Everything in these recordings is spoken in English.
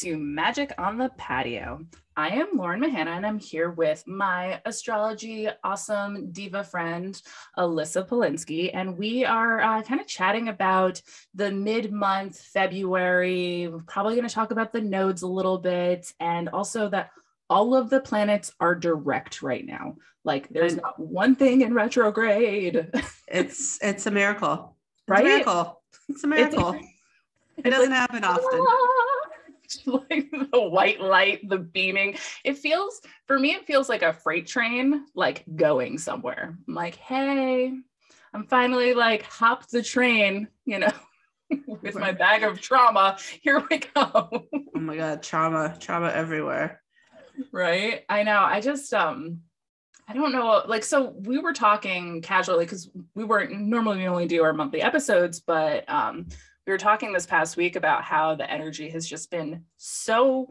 To Magic on the Patio. I am Lauren Mahana and I'm here with my astrology awesome diva friend, Alyssa Polinsky. And we are uh, kind of chatting about the mid month February. We're probably going to talk about the nodes a little bit and also that all of the planets are direct right now. Like there's not one thing in retrograde. It's it's a miracle. It's Right? a miracle. It's a miracle. it doesn't happen often. like the white light, the beaming. It feels for me, it feels like a freight train, like going somewhere. I'm like, hey, I'm finally like hopped the train, you know, with my bag of trauma. Here we go. Oh my god, trauma, trauma everywhere. right i know i just um i don't know like so we were talking casually because we weren't normally we only do our monthly episodes but um we were talking this past week about how the energy has just been so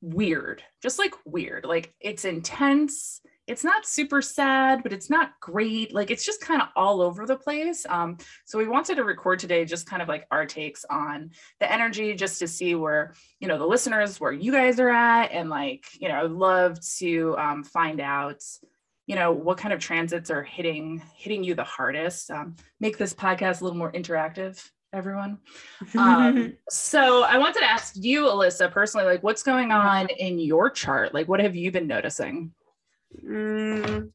weird just like weird. Like it's intense. It's not super sad but it's not great. Like it's just kind of all over the place. Um so we wanted to record today just kind of like our takes on the energy just to see where you know the listeners where you guys are at and like you know i'd love to um, find out you know what kind of transits are hitting hitting you the hardest. Um, make this podcast a little more interactive everyone um, so i wanted to ask you alyssa personally like what's going on in your chart like what have you been noticing Mm.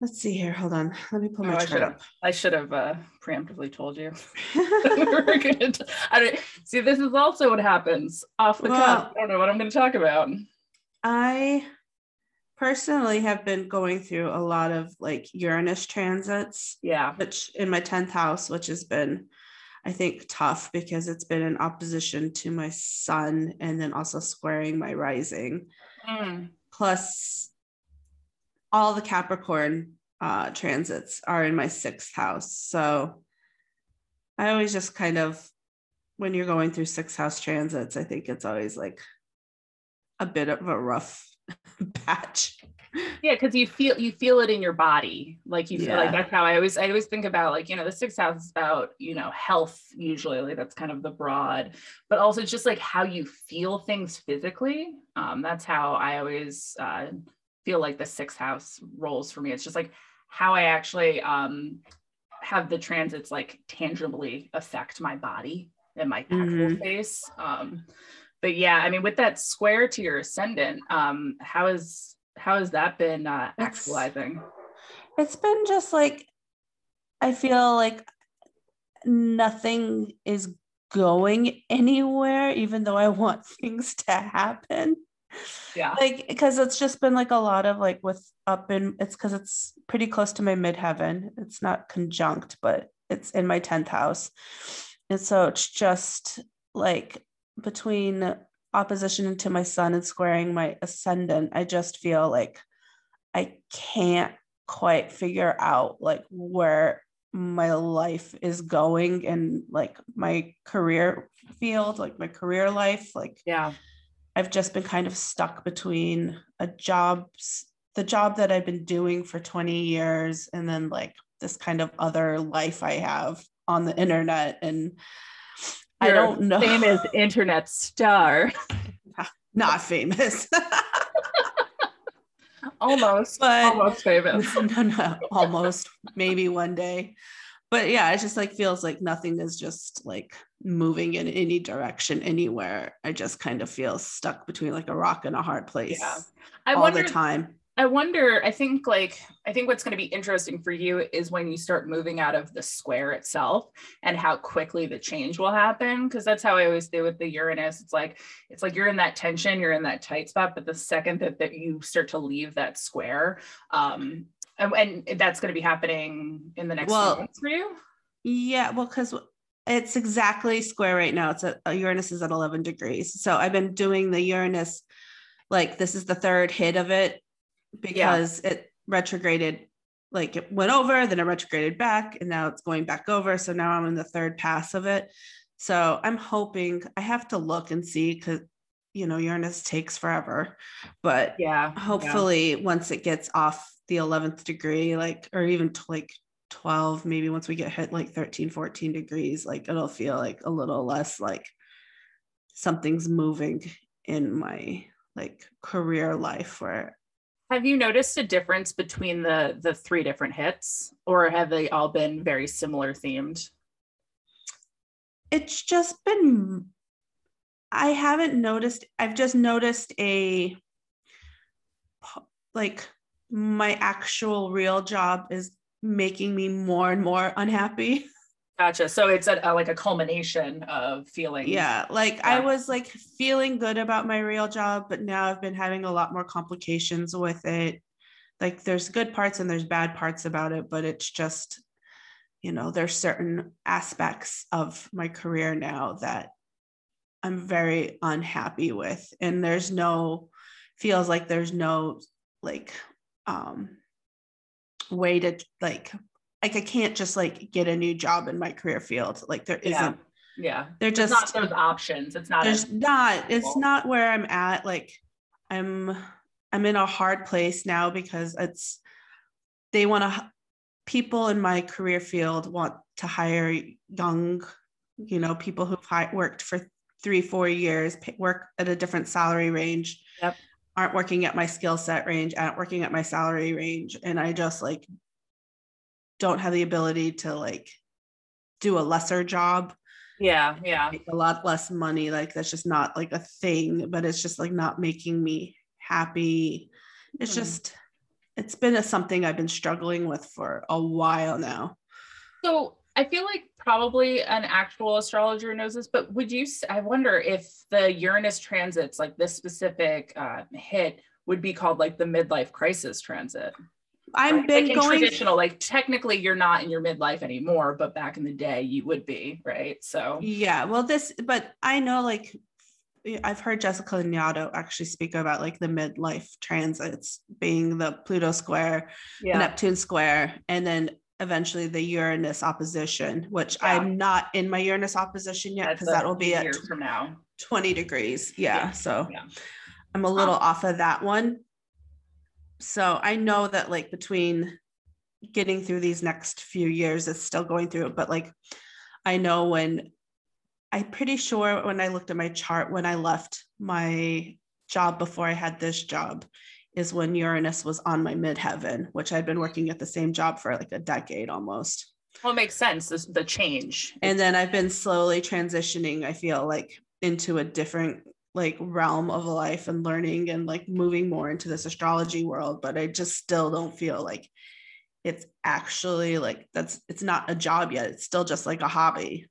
Let's see here. Hold on. Let me pull Oh, my I chart have up. I should have uh, preemptively told you. We were gonna t- I don't, see, this is also what happens off the cuff. I don't know what I'm going to talk about. I personally have been going through a lot of like Uranus transits, Yeah. which in my 10th house, which has been, I think, tough because it's been in opposition to my sun and then also squaring my rising. Mm. plus all the Capricorn uh, transits are in my sixth house. So I always just kind of, when you're going through sixth house transits, I think it's always like a bit of a rough patch. Yeah, because you feel you feel it in your body. Like you feel like that's how I always I always think about like, you know, the sixth house is about, you know, health usually. Like that's kind of the broad, but also just like how you feel things physically. Um, that's how I always uh feel like the sixth house rolls for me. It's just like how I actually um have the transits like tangibly affect my body and my actual Mhm. face. Um, but yeah, I mean, with that square to your ascendant, um, how is how has that been uh, It's- actualizing? It's been just like, I feel like nothing is going anywhere, even though I want things to happen. Yeah, like because it's just been like a lot of like with up in it's because it's pretty close to my midheaven it's not conjunct but it's in my 10th house and so it's just like between opposition to my sun and squaring my ascendant i just feel like i can't quite figure out like where my life is going and like my career field like my career life like yeah, I've just been kind of stuck between a jobs, the job that I've been doing for 20 years, and then like this kind of other life I have on the internet. And I don't know. famous internet star, Not famous. almost, But- almost famous. no, no, no, almost maybe one day. But yeah, it just like feels like nothing is just like moving in any direction anywhere. I just kind of feel stuck between like a rock and a hard place Yeah. I all wonder. the time. I wonder. I think like I think what's going to be interesting for you is when you start moving out of the square itself and how quickly the change will happen. Because that's how I always do with the Uranus. It's like it's like you're in that tension, you're in that tight spot, but the second that, that you start to leave that square, um, and, and that's going to be happening in the next Well, few months for you. Yeah, well, because it's exactly square right now. It's at uh, Uranus is at 11 degrees. So I've been doing the Uranus, like this is the third hit of it because it retrograded, like it went over, then it retrograded back, and now it's going back over. So now I'm in the third pass of it. So I'm hoping I have to look and see because you know Uranus takes forever, but Yeah. hopefully once it gets off the 11th degree like or even to like 12 maybe once we get hit like 13 14 degrees like it'll feel like a little less like something's moving in my like career life where have you noticed a difference between the the three different hits or have they all been very similar themed? It's just been i haven't noticed i've just noticed a like my actual real job is making me more and more unhappy Gotcha. So it's a, a, like a culmination of feeling. Yeah. Like yeah. I was like feeling good about my real job, but now I've been having a lot more complications with it. Like there's good parts and there's bad parts about it, but it's just, you know, there's certain aspects of my career now that I'm very unhappy with. And there's no, feels like there's no like um way to like like I can't just like get a new job in my career field. Like there isn't. Yeah. yeah. They're just not those options. It's not. There's not. It's not where I'm at. Like I'm. I'm in a hard place now because it's. They want to. People in my career field want to hire young, you know, people who've worked for three, four years, work at a different salary range. Yep. Aren't working at my skill set range, aren't working at my salary range. And I just like don't have the ability to like do a lesser job. Yeah yeah. A lot less money. Like that's just not like a thing but it's just like not making me happy. It's mm-hmm. just it's been a, something i've been struggling with for a while now. So i feel like probably an actual astrologer knows this but would you i wonder if the uranus transits like this specific uh, hit would be called like the midlife crisis transit I've right? been like going traditional, like technically you're not in your midlife anymore, but back in the day you would be, right? So yeah, well, this, but I know like I've heard Jessica Lanyadoo actually speak about like the midlife transits being the Pluto square, yeah. Neptune square, and then eventually the Uranus opposition, which yeah. I'm not in my Uranus opposition yet because that will be at from now 20 degrees. Yeah. yeah. So I'm a little um, off of that one so I know that like between getting through these next few years, is still going through it. But like I know when I'm pretty sure when I looked at my chart when I left my job before I had this job is when Uranus was on my midheaven, which I'd been working at the same job for like a decade almost. Well, it makes sense. This, the change. And then I've been slowly transitioning, I feel like, into a different like realm of life and learning and like moving more into this astrology world but i just still don't feel like it's actually like that's it's not a job yet. It's still just like a hobby.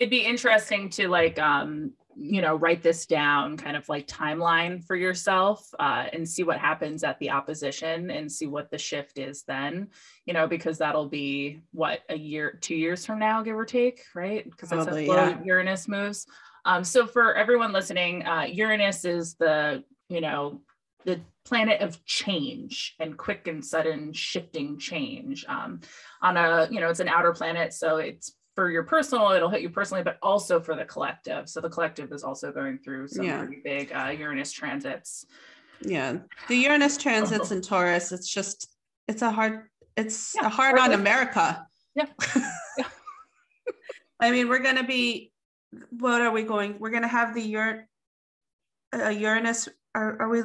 It'd be interesting to like um you know write this down kind of like timeline for yourself uh, and see what happens at the opposition and see what the shift is then you know because that'll be what a year two years from now give or take right? Because that's how yeah. uranus moves um, so for everyone listening, uh, Uranus is the, you know, the planet of change and quick and sudden shifting change um, on a, you know, it's an outer planet. So it's for your personal, it'll hit you personally, but also for the collective. So the collective is also going through some yeah. pretty big uh, Uranus transits. Yeah. The Uranus transits in Taurus, it's just, it's a hard, it's yeah, a hard on America. Yeah. yeah. I mean, we're going to be what are we going? We're going to have the Ur- uh, Uranus. Are, are we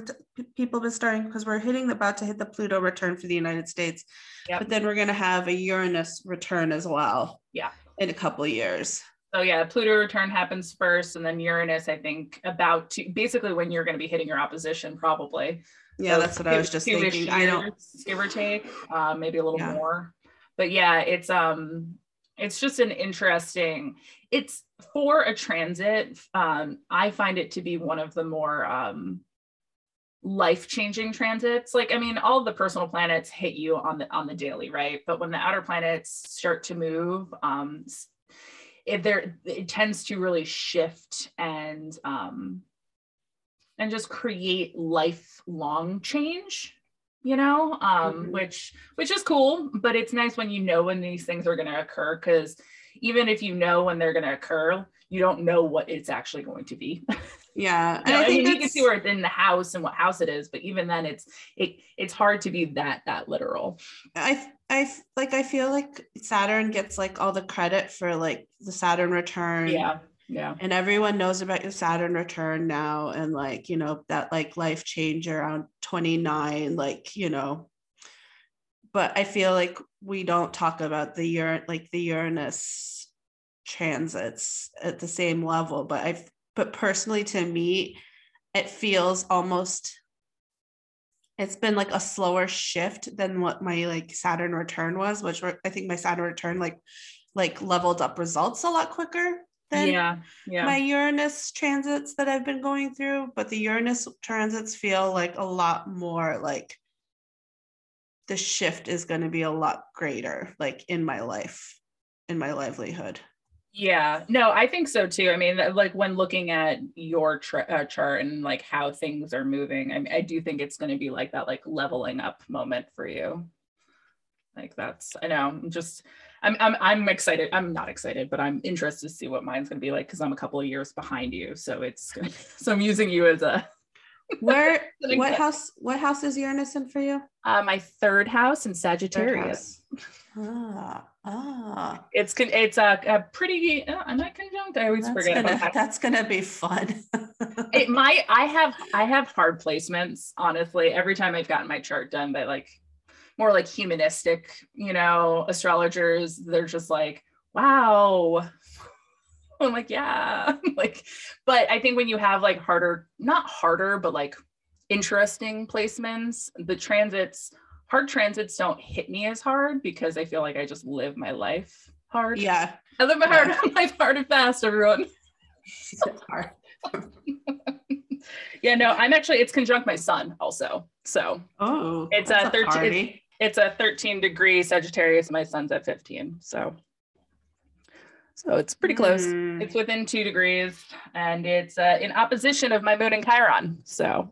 people been starting because we're hitting about to hit the Pluto return for the United States, yep. but then we're going to have a Uranus return as well. Yeah, in a couple of years. So yeah, Pluto return happens first, and then Uranus. I think about to basically when you're going to be hitting your opposition, probably. Yeah, so that's what I was just thinking. I don't give or take, uh, maybe a little yeah. more, but yeah, it's um, it's just an interesting it's for a transit um, i find it to be one of the more um, life-changing transits. Like i mean all the personal planets hit you on the on the daily right? But when the outer planets start to move um it there it tends to really shift and um and just create lifelong change you know? Um mm-hmm. which which is cool but it's nice when you know when these things are going to occur because even if you know when they're going to occur, you don't know what it's actually going to be. Yeah, and I, I mean, you can see where it's in the house and what house it is, but even then, it's it it's hard to be that that literal. I I like I feel like Saturn gets like all the credit for like the Saturn return. Yeah. Yeah. And everyone knows about your Saturn return now and like, you know, that like life change around 29, like, you know. But I feel like we don't talk about the year like the Uranus transits at the same level. But I but personally to me, it feels almost it's been like a slower shift than what my like Saturn return was, which were, I think my Saturn return like like leveled up results a lot quicker than yeah, yeah. my Uranus transits that I've been going through. But the Uranus transits feel like a lot more like the shift is going to be a lot greater, like in my life, in my livelihood. Yeah, no, I think so too. I mean, like when looking at your tra- uh, chart and like how things are moving, I, I do think it's going to be like that, like leveling up moment for you. Like that's, I know, I'm just, I'm, I'm, I'm excited. I'm not excited, but I'm interested to see what mine's going to be like because I'm a couple of years behind you. So it's, so I'm using you as a. Where, what house, what house is Uranus in for you? Uh, my third house in Sagittarius. Ah, ah. It's it's a, a pretty. Uh, am I conjunct? I always That's forget. gonna, that. that's gonna be fun. it might i have i have hard placements honestly every time i've gotten my chart done by like more like humanistic you know astrologers they're just like wow i'm like yeah like but i think when you have like harder not harder but like interesting placements the transits hard transits don't hit me as hard because i feel like i just live my life hard yeah, i live my hard Yeah. life hard and fast everyone hard. yeah, no, I'm actually it's conjunct my sun also. So Oh, It's a 13 party. it's a 13 degree Sagittarius. My sun's at 15. So so it's pretty close. Mm. It's within two degrees and it's uh, in opposition of my moon and Chiron. So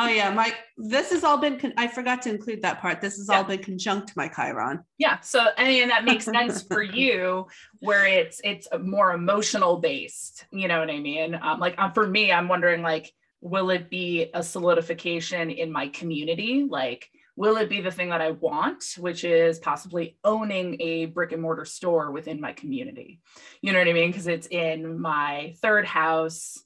Oh yeah, my this has all been. Con- I forgot to include that part. This has Yeah. all been conjunct my Chiron. yeah, so I mean that makes sense for you where it's it's more emotional based. You know what I mean? Um, like um, for me, I'm wondering like, will it be a solidification in my community? Like, will it be the thing that I want, which is possibly owning a brick and mortar store within my community? You know what I mean? Because it's in my third house.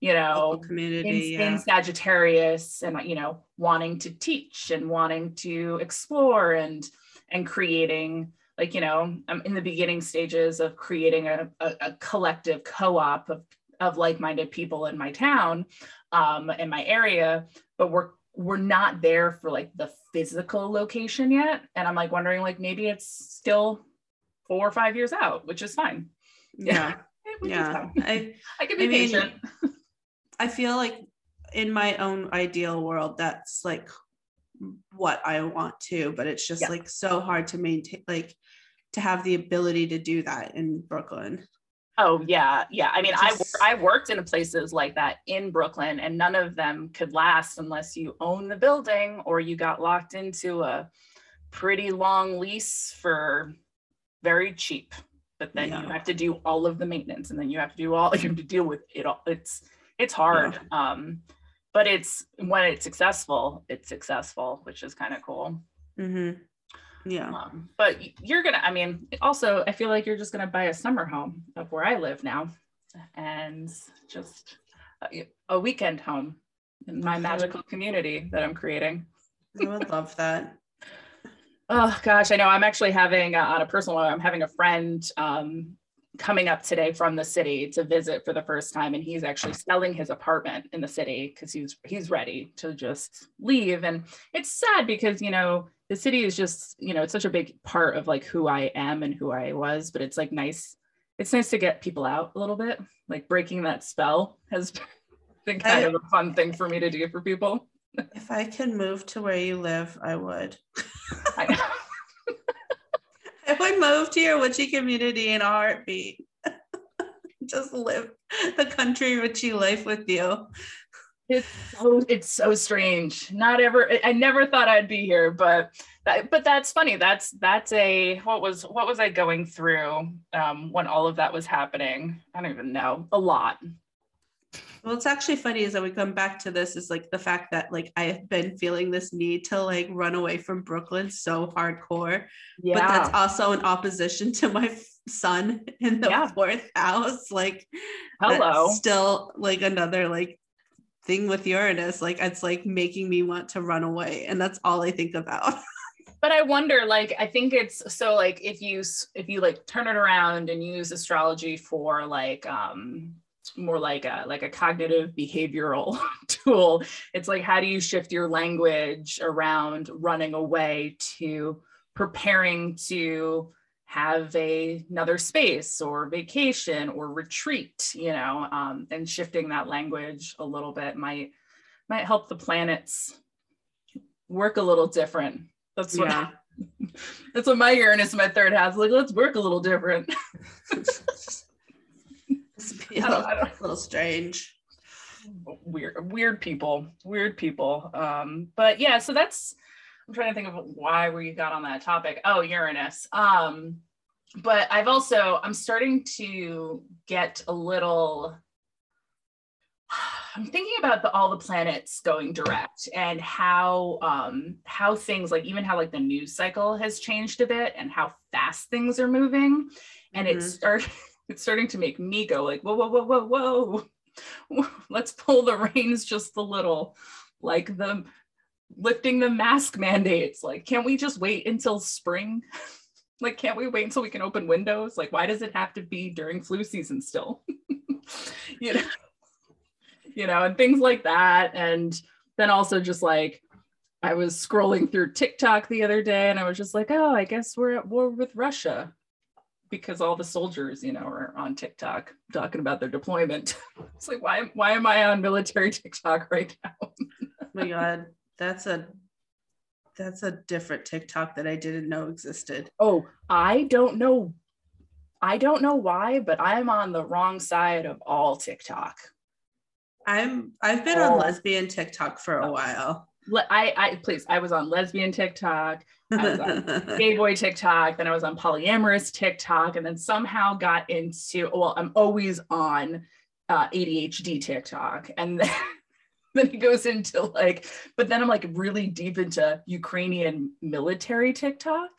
You know, community. in, yeah. in Sagittarius and you know wanting to teach and wanting to explore and and creating like you know I'm in the beginning stages of creating a, a, a collective co-op of of like-minded people in my town um in my area but we're we're not there for like the physical location yet and I'm like wondering like maybe it's still four or five years out which is fine yeah. Yeah. I I can be I mean, patient I feel like in my own ideal world, that's like what I want to, but it's just Yeah. like so hard to maintain, like to have the ability to do that in Brooklyn. Oh yeah, yeah. I mean, I Just- I worked in places like that in Brooklyn, and none of them could last unless you own the building or you got locked into a pretty long lease for very cheap. But then you have to do all of the maintenance, and then you have to do all you have to deal with it all. It's it's hard. Um, but it's when it's successful, it's successful, which is kind of cool. Mm-hmm. Yeah. Um, but you're gonna, I mean, also, I feel like you're just gonna buy a summer home of where I live now, and just a, a weekend home in my magical community that I'm creating. I would love that. Oh gosh, I know. I'm actually having uh, on a personal. I'm having a friend um, coming up today from the city to visit for the first time, and he's actually selling his apartment in the city because he's he's ready to just leave. And it's sad because you know the city is just you know it's such a big part of like who I am and who I was. But it's like nice. It's nice to get people out a little bit. Like breaking that spell has been kind I- of a fun thing for me to do for people. If I could move to where you live, I would. I. I would move to your witchy community in a heartbeat. Just live the country witchy life with you. It's so it's so strange. Not ever. I- never thought I'd be here, but that, but that's funny. That's that's a what was what was I going through um, when all of that was happening? I don't even know. A lot. Well, it's actually funny is that we come back to this is like the fact that like I have been feeling this need to like run away from Brooklyn so hardcore. Yeah. But that's also in opposition to my sun in the yeah. fourth house. Like hello. Still like another like thing with Uranus. Like it's like making me want to run away. And that's all I think about. but i wonder like i think it's so like if you if you like turn it around and use astrology for like um more like a like a cognitive behavioral tool it's like how do you shift your language around running away to preparing to have a, another space or vacation or retreat you know um, and shifting that language a little bit might might help the planets work a little different that's what yeah. that's what my Uranus my third house like. Let's work a little different. I don't, a little strange. Weird, weird people, weird people. Um, but yeah, so that's. I'm trying to think of why we got on that topic. Oh, Uranus. Um, but I've also I'm starting to get a little I'm thinking about the, all the planets going direct and how um, how things like even how like the news cycle has changed a bit and how fast things are moving, and mm-hmm. it's start it's starting to make me go like whoa whoa whoa whoa whoa, let's pull the reins just a little, like the lifting the mask mandates. Like, can't we just wait until spring? like, can't we wait until we can open windows? Like, why does it have to be during flu season still? you know you know, and things like that. And then also just like I was scrolling through TikTok the other day and I was just like, oh, I guess we're at war with Russia because all the soldiers, you know, are on TikTok talking about their deployment. it's like, why, why am I on military TikTok right now? oh my God, that's a that's a different TikTok that I didn't know existed. Oh, I don't know. I don't know why, but I'm on the wrong side of all TikTok. I'm I've been on oh. lesbian TikTok for a oh. while. I I please I was on lesbian TikTok, I was on gay boy TikTok, then I was on polyamorous TikTok, and then somehow got into well, I'm always on uh, ADHD TikTok, and then then it goes into like, but then I'm like really deep into Ukrainian military TikTok.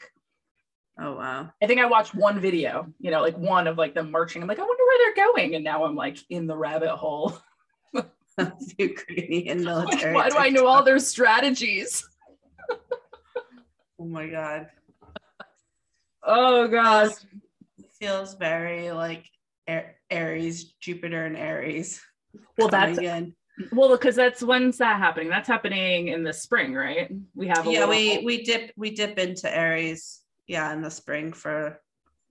Oh wow. I think I watched one video, you know, like one of like them marching. I'm like, I wonder where they're going. And now I'm like in the rabbit hole. Ukrainian military. Why do I know all their strategies? Oh my god. Oh god. Feels very like Aries, Jupiter and Aries. Well, that's again. Well, because that's when's that happening? That's happening in the spring, right? We have yeah, we we dip we dip into Aries, yeah, in the spring for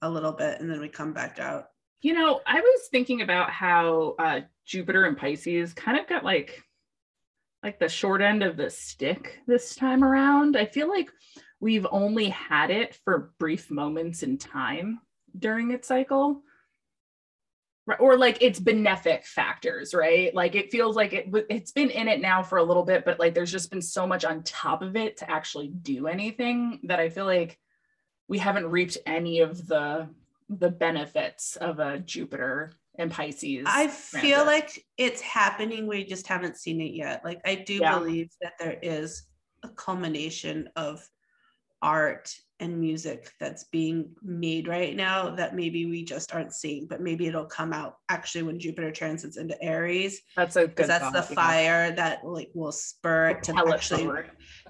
a little bit, and then we come back out. You know, I was thinking about how uh, Jupiter and Pisces kind of got like like the short end of the stick this time around. I feel like we've only had it for brief moments in time during its cycle. Or like its benefic factors, right? Like it feels like it it's been in it now for a little bit, but like there's just been so much on top of it to actually do anything that I feel like we haven't reaped any of the the benefits of a Jupiter and Pisces. I feel transit. like it's happening. We just haven't seen it yet. Like I do yeah. believe that there is a culmination of art and music that's being made right now that maybe we just aren't seeing, but maybe it'll come out actually when Jupiter transits into Aries. That's a good. That's thought, the fire yeah. that like will spur it to actually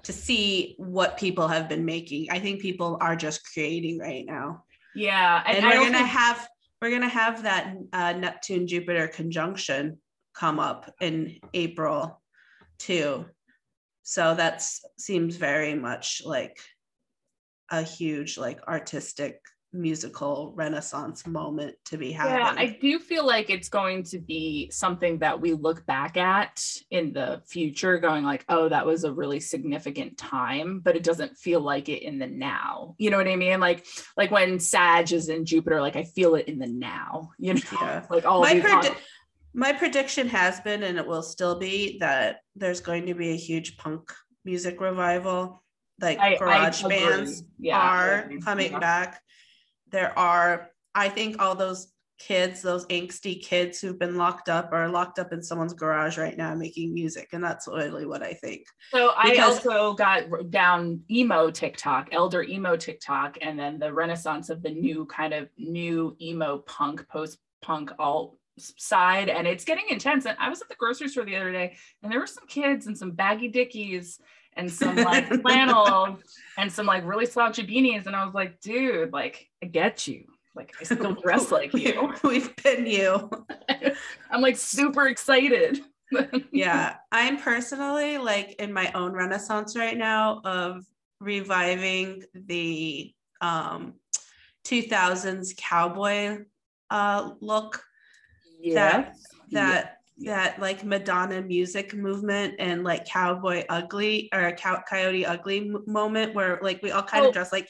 to see what people have been making. I think people are just creating right now. Yeah, and, and we're gonna think- have we're gonna have that uh, Neptune Jupiter conjunction come up in April too. So that seems very much like a huge like artistic musical renaissance moment to be having. Yeah, I do feel like it's going to be something that we look back at in the future going like, "Oh, that was a really significant time," but it doesn't feel like it in the now. You know what I mean? Like like when Sag is in Jupiter, like I feel it in the now, you know? Yeah. Like all my, predi- my prediction has been and it will still be that there's going to be a huge punk music revival like I, garage I bands yeah, are coming back there are i think all those kids, those angsty kids who've been locked up or locked up in someone's garage right now making music. And that's really what I think. So I also got down emo TikTok, elder emo TikTok, and then the renaissance of the new kind of new emo punk, post punk alt side. And it's getting intense. And I was at the grocery store the other day and there were some kids and some baggy dickies and some like flannel and some like really slouchy beanies. And I was like, dude, like I get you like I still dress like you. We've been you. I'm like super excited. yeah, I'm personally like in my own renaissance right now of reviving the um 2000s cowboy uh look yes. that that that like Madonna music movement and like cowboy ugly or cow- coyote ugly moment where like we all kind oh. of dress like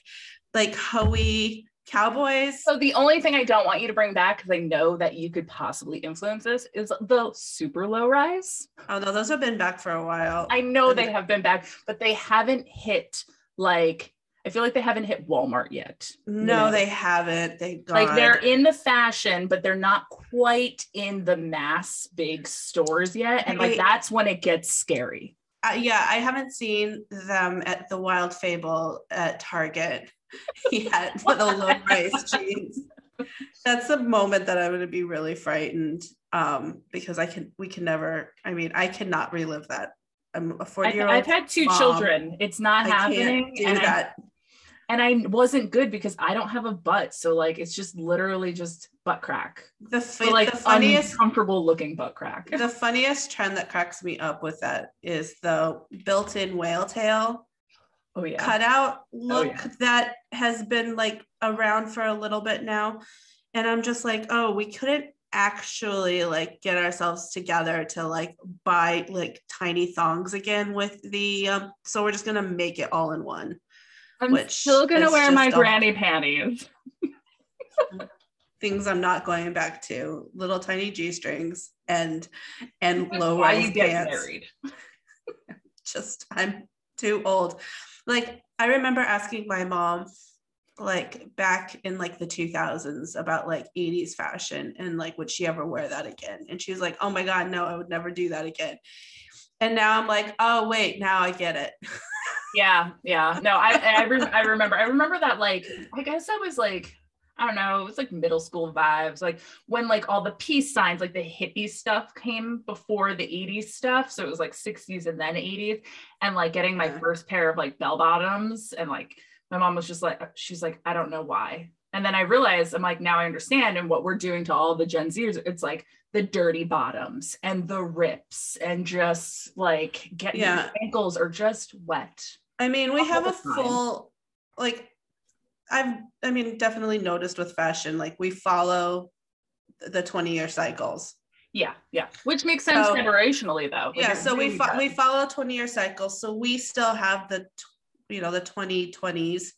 like Hoey Cowboys. So the only thing I don't want you to bring back because I know that you could possibly influence this is the super low rise. Oh no, those have been back for a while. I know they have been back, but they haven't hit like I feel like they haven't hit Walmart yet. No, they haven't. They like they're in the fashion, but they're not quite in the mass big stores yet, and like that's when it gets scary. Uh, yeah, I haven't seen them at the Wild Fable at Target yet for the low price jeans. That's a moment that I'm going to be really frightened um, because I can, we can never, I mean, I cannot relive that. I'm a 40 year old. I've had two mom. children. It's not I happening. do and that. I, and I wasn't good because I don't have a butt. So like, it's just literally just butt crack. The, so, like the funniest, comfortable looking butt crack. The funniest trend that cracks me up with that is the built-in whale tail oh, yeah. cutout oh, look oh, yeah. that has been like around for a little bit now. And I'm just like, oh, we couldn't actually like get ourselves together to like buy like tiny thongs again with the um so we're just gonna make it all in one i'm still gonna wear my granny panties. Things i'm not going back to. Little tiny g-strings and and low rise pants. married. Just i'm too old. Like I remember asking my mom like back in like the 2000s about like 80s fashion and like would she ever wear that again? And she was like oh my god no i would never do that again. And now i'm like oh wait now i get it yeah yeah no i I, re- I remember i remember that like i guess i was like I don't know, it was like middle school vibes. Like when like all the peace signs, like the hippie stuff came before the 80s stuff. So it was like 60s and then 80s. And like getting my first pair of like bell bottoms. And like my mom was just like, uh, she's like, I don't know why. And then I realized I'm like, now I understand. And what we're doing to all the Gen Zers, it's like the dirty bottoms and the rips and just like getting yeah. ankles are just wet. I mean, we have a full like I've I mean definitely noticed with fashion like we follow the 20 year cycles. Yeah, yeah, which makes sense so, generationally though. Yeah, so we fo- we follow 20 year cycles, so we still have the you know the 2020s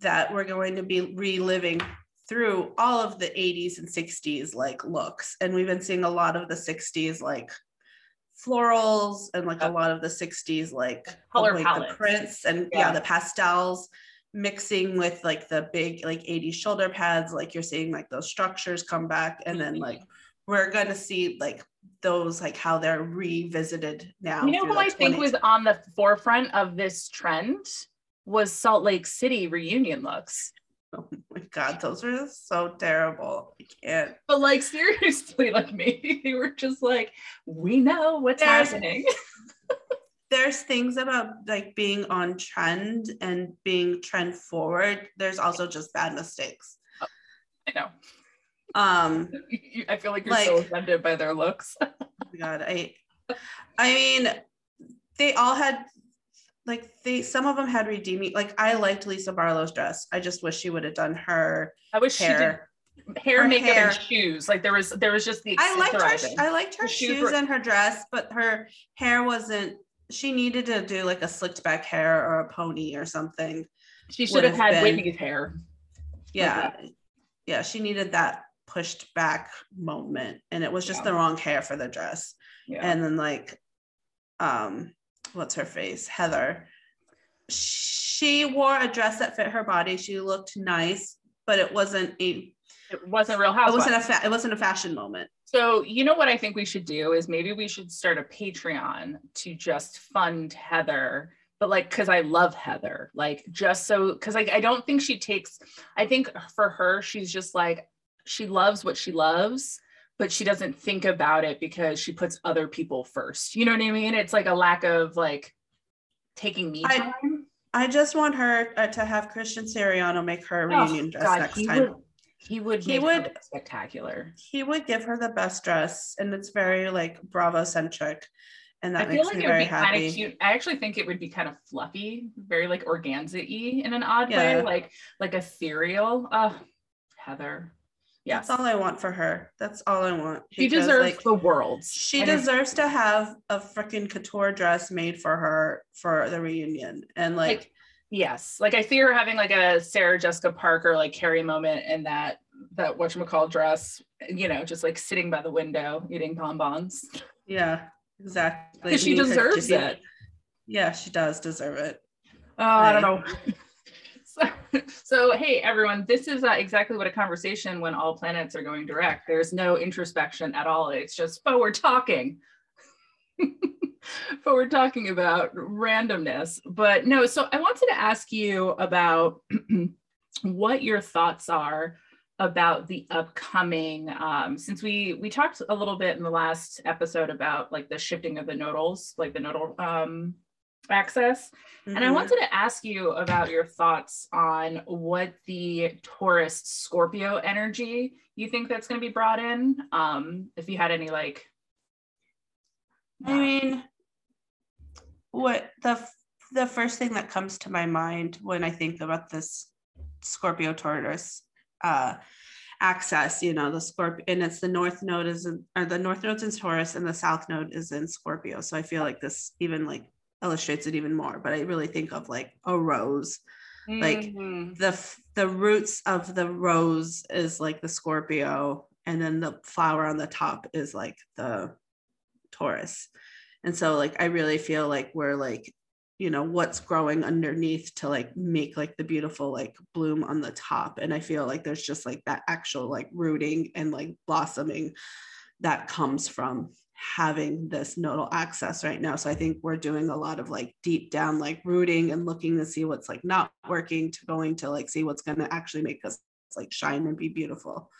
that we're going to be reliving through all of the 80s and 60s like looks, and we've been seeing a lot of the 60s like florals and like a lot of the 60s like color like palettes. the prints and yeah. yeah the pastels mixing with like the big like 80s shoulder pads like you're seeing like those structures come back and then like mm-hmm. we're going to see like those like how they're revisited now you know who i think was on the forefront of this trend was salt lake city reunion looks oh my god those are so terrible i can't but like seriously like maybe they were just like we know what's There's- happening there's things about like being on trend and being trend forward. There's also just bad mistakes. Oh, I know. Um, I feel like you're like, so offended by their looks. oh God, I, I mean, they all had like they some of them had redeeming. Like I liked Lisa Barlow's dress. I just wish she would have done her. I wish hair. she did hair, her makeup, hair. and shoes. Like there was there was just the. I liked her. I liked her shoes, shoes were, and her dress, but her hair wasn't she needed to do like a slicked back hair or a pony or something. She should have had been, Whitney's hair. Yeah. Yeah. She needed that pushed back moment. And it was just yeah. the wrong hair for the dress. Yeah. And then like um what's her face? Heather. She wore a dress that fit her body. She looked nice, but it wasn't a it wasn't real It housewives. wasn't a fa- it wasn't a fashion moment. So, you know what I think we should do is maybe we should start a Patreon to just fund Heather, but like because I love Heather, like just so because like I don't think she takes, I think for her, she's just like she loves what she loves, but she doesn't think about it because she puts other people first. You know what I mean? It's like a lack of like taking me I- time. I just want her uh, to have Christian Siriano make her a Oh, reunion dress God, next he time. would, he would, He would- spectacular. He would give her the best dress, and it's very like Bravo centric, and that I feel makes like me it would very be kind happy. of cute. I actually think it would be kind of fluffy, very like organza-y in an odd Yeah. way, like like ethereal. Uh Heather. Yes. That's all I want for her. That's all I want. she because, deserves like, the world. She And if- deserves to have a freaking couture dress made for her for the reunion, and like, like yes. Like I see her having like a Sarah Jessica Parker like Carrie moment in that that whatchamacall dress, you know, just like sitting by the window eating bonbons. yeah, exactly. Because she Me and her deserves it. Yeah, she does deserve it. Oh, I don't know. So, so, hey, everyone, this is uh, exactly what a conversation when all planets are going direct. There's no introspection at all. It's just, but we're talking. but we're talking about randomness. But no, so I wanted to ask you about what your thoughts are about the upcoming um since we we talked a little bit in the last episode about like the shifting of the nodals like the nodal um axis and I Mhm. wanted to ask you about your thoughts on what the Taurus Scorpio energy you think that's going to be brought in. Um, if you had any like, I mean, what the the first thing that comes to my mind when I think about this Scorpio Taurus uh, axis, you know, the Scorpio, and it's the North Node is in, or the North Node's in Taurus, and the South Node is in Scorpio. So I feel like this even like illustrates it even more. But I really think of like a rose. like, Mhm. The the roots of the rose is like the Scorpio, and then the flower on the top is like the Taurus. And so like I really feel like we're like, you know, what's growing underneath to like make like the beautiful like bloom on the top. And I feel like there's just like that actual like rooting and like blossoming that comes from having this nodal axis right now. So I think we're doing a lot of like deep down like rooting and looking to see what's like not working to going to like see what's going to actually make us like shine and be beautiful.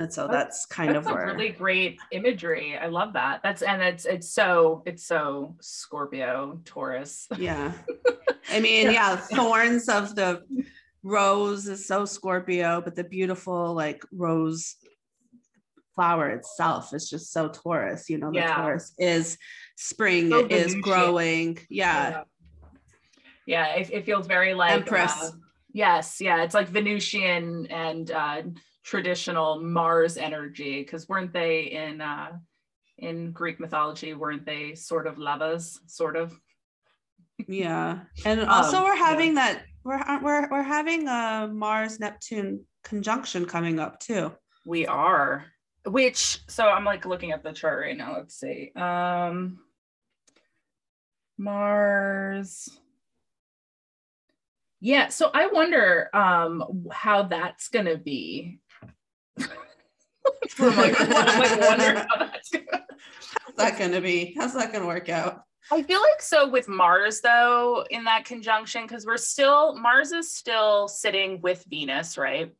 And so That's- that's kind That's of where really great imagery. I love that. That's and it's it's so it's so Scorpio Taurus. yeah i mean yeah thorns of the rose is so scorpio but the beautiful like rose flower itself is just so taurus you know the Yeah. taurus is spring So it is growing yeah Yeah, it, it feels very like Empress. uh, yes, yeah, it's like Venusian and uh, traditional Mars energy. Because weren't they in uh, in Greek mythology? Weren't they sort of lovers? Sort of. yeah and also Um, we're yeah. having that we're we're, we're having a mars neptune conjunction coming up too We are. Which so I'm like looking at the chart right now. Let's see. Um Mars. Yeah, so I wonder um how that's gonna be. I'm like, I'm like wondering how that's gonna how's that gonna be how's that gonna work out I feel like so with Mars though in that conjunction because we're still Mars is still sitting with Venus, right?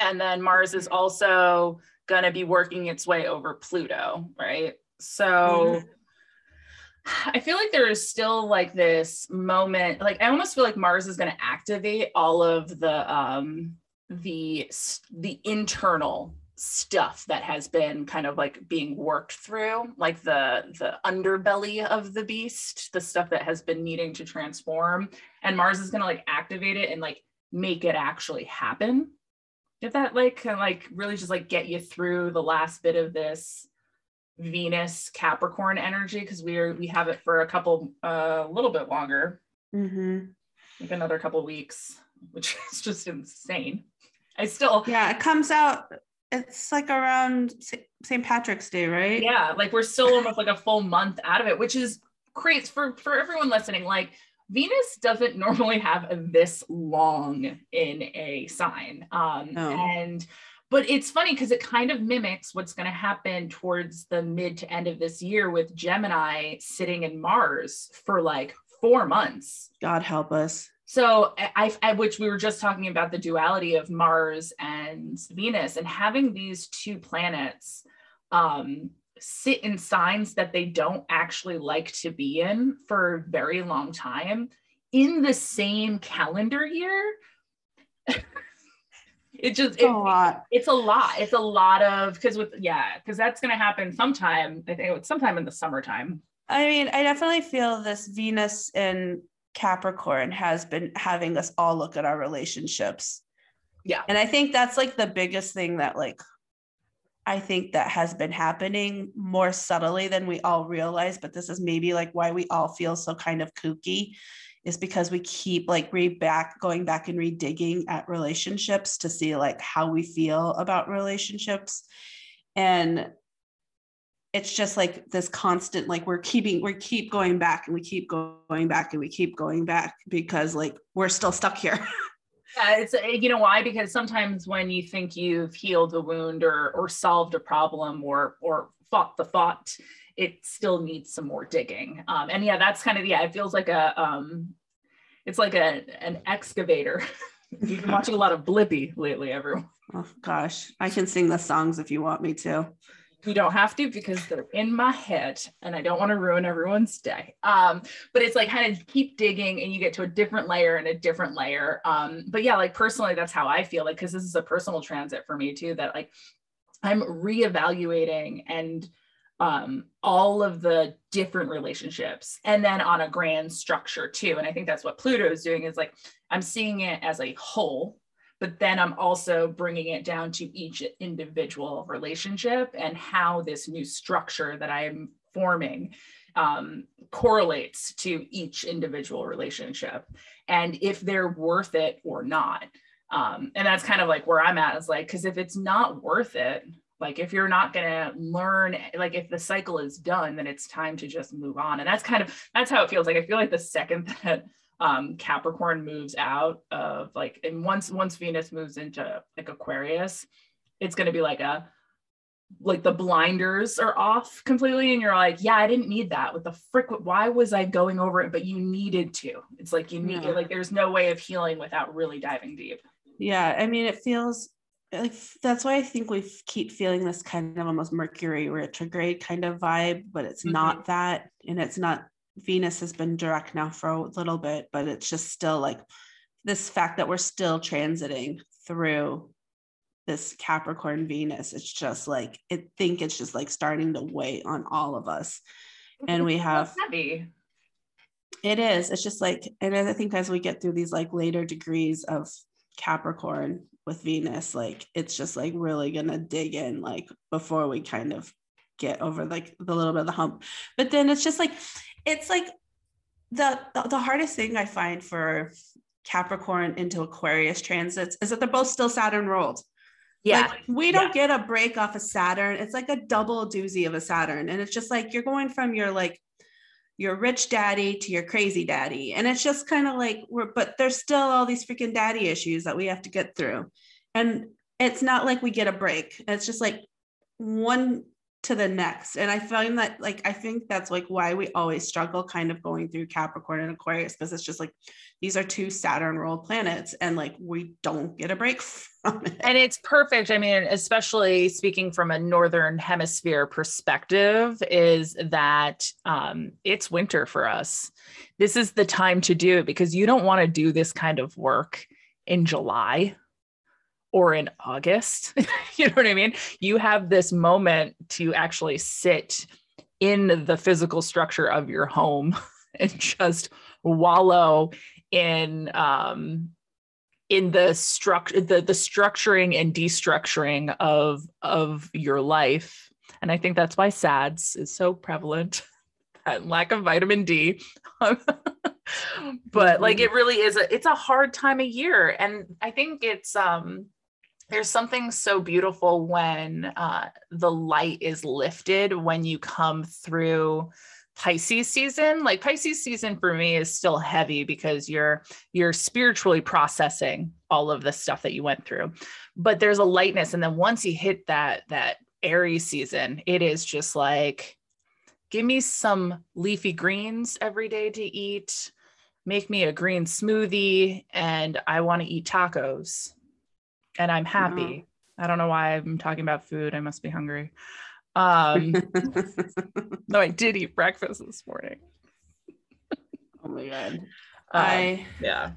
And then Mars is also going to be working its way over Pluto, right? So I feel like there is still like this moment like I almost feel like Mars is going to activate all of the um the the internal stuff that has been kind of like being worked through like the the underbelly of the beast the stuff that has been needing to transform. And mars is going to like activate it and like make it actually happen if that like can like really just like get you through the last bit of this venus capricorn energy because we're we have it for a couple uh, a little bit longer. Mm-hmm. like another couple weeks which is just insane. I still yeah it comes out it's like around st patrick's day right? Yeah like we're still almost like a full month out of it which is great for for everyone listening. Like venus doesn't normally have this long in a sign um No. and but it's funny because it kind of mimics what's going to happen towards the mid to end of this year with Gemini sitting in Mars for like four months. God help us. So I, I, which we were just talking about the duality of Mars and Venus and having these two planets um, sit in signs that they don't actually like to be in for a very long time in the same calendar year. it just it, a lot. It's a lot. It's a lot of because with yeah, because that's gonna happen sometime. I think it's sometime in the summertime. I mean, I definitely feel this Venus in Capricorn has been having us all look at our relationships. Yeah. And I think that's like the biggest thing that like I think that has been happening more subtly than we all realize, but this is maybe like why we all feel so kind of kooky is because we keep like re back going back and redigging at relationships to see like how we feel about relationships. And it's just like this constant like we're keeping we keep going back and we keep going back and we keep going back because like we're still stuck here yeah it's uh, you know why? Because sometimes when you think you've healed a wound or or solved a problem or or fought the thought it still needs some more digging. Um and yeah that's kind of yeah it feels like a um it's like a an excavator. You've been watching a lot of Blippi lately everyone. Oh gosh. I can sing the songs if you want me to you don't have to because they're in my head and I don't want to ruin everyone's day. Um, but it's like kind of keep digging and you get to a different layer and a different layer. Um, but yeah, like personally, that's how I feel like, cause this is a personal transit for me too, that like I'm reevaluating and um, all of the different relationships and then on a grand structure too. And I think that's what Pluto is doing is like, I'm seeing it as a whole but then I'm also bringing it down to each individual relationship and how this new structure that I'm forming um, correlates to each individual relationship and if they're worth it or not. Um, and that's kind of like where I'm at is like, because if it's not worth it, like if you're not going to learn like if the cycle is done then it's time to just move on and that's kind of that's how it feels like i feel like the second that um, Capricorn moves out of like, and once once Venus moves into like Aquarius, it's going to be like a like the blinders are off completely and you're like yeah i didn't need that with the frick why was i going over it but you needed to it's like you need yeah. like there's no way of healing without really diving deep yeah i mean it feels like that's why i think we keep feeling this kind of almost mercury retrograde kind of vibe but it's mm-hmm. not that and it's not Venus has been direct now for a little bit, but it's just still like this fact that we're still transiting through this Capricorn Venus. It's just like I think it's just like starting to weigh on all of us. And we have heavy. It is. It's just like, and I think as we get through these like later degrees of Capricorn with Venus, like it's just like really gonna dig in like before we kind of get over like the little bit of the hump. But then it's just like it's like the, the the hardest thing I find for Capricorn into Aquarius transits is that they're both still Saturn ruled. Yeah. Like, we don't yeah. get a break off of Saturn. It's like a double doozy of a Saturn. And it's just like you're going from your like your rich daddy to your crazy daddy. And it's just kind of like we're but there's still all these freaking daddy issues that we have to get through. And it's not like we get a break. It's just like one to the next. And I find that like I think that's like why we always struggle kind of going through Capricorn and Aquarius because it's just like these are two Saturn ruled planets and like we don't get a break from it. And it's perfect. I mean, especially speaking from a northern hemisphere perspective is that um it's winter for us. This is the time to do it because you don't want to do this kind of work in July or in August. you know what I mean? You have this moment to actually sit in the physical structure of your home and just wallow in um in the structure the the structuring and destructuring of of your life and i think that's why sads is so prevalent that lack of vitamin d but like mm-hmm. it really is a it's a hard time of year and i think it's um there's something so beautiful when uh, the light is lifted when you come through Pisces season. Like Pisces season for me is still heavy because you're you're spiritually processing all of the stuff that you went through. But there's a lightness and then once you hit that that Aries season, it is just like give me some leafy greens every day to eat. Make me a green smoothie and I want to eat tacos. And I'm happy. I don't know why I'm talking about food. I must be hungry. Um, no, I did eat breakfast this morning. oh my god. Um, I yeah.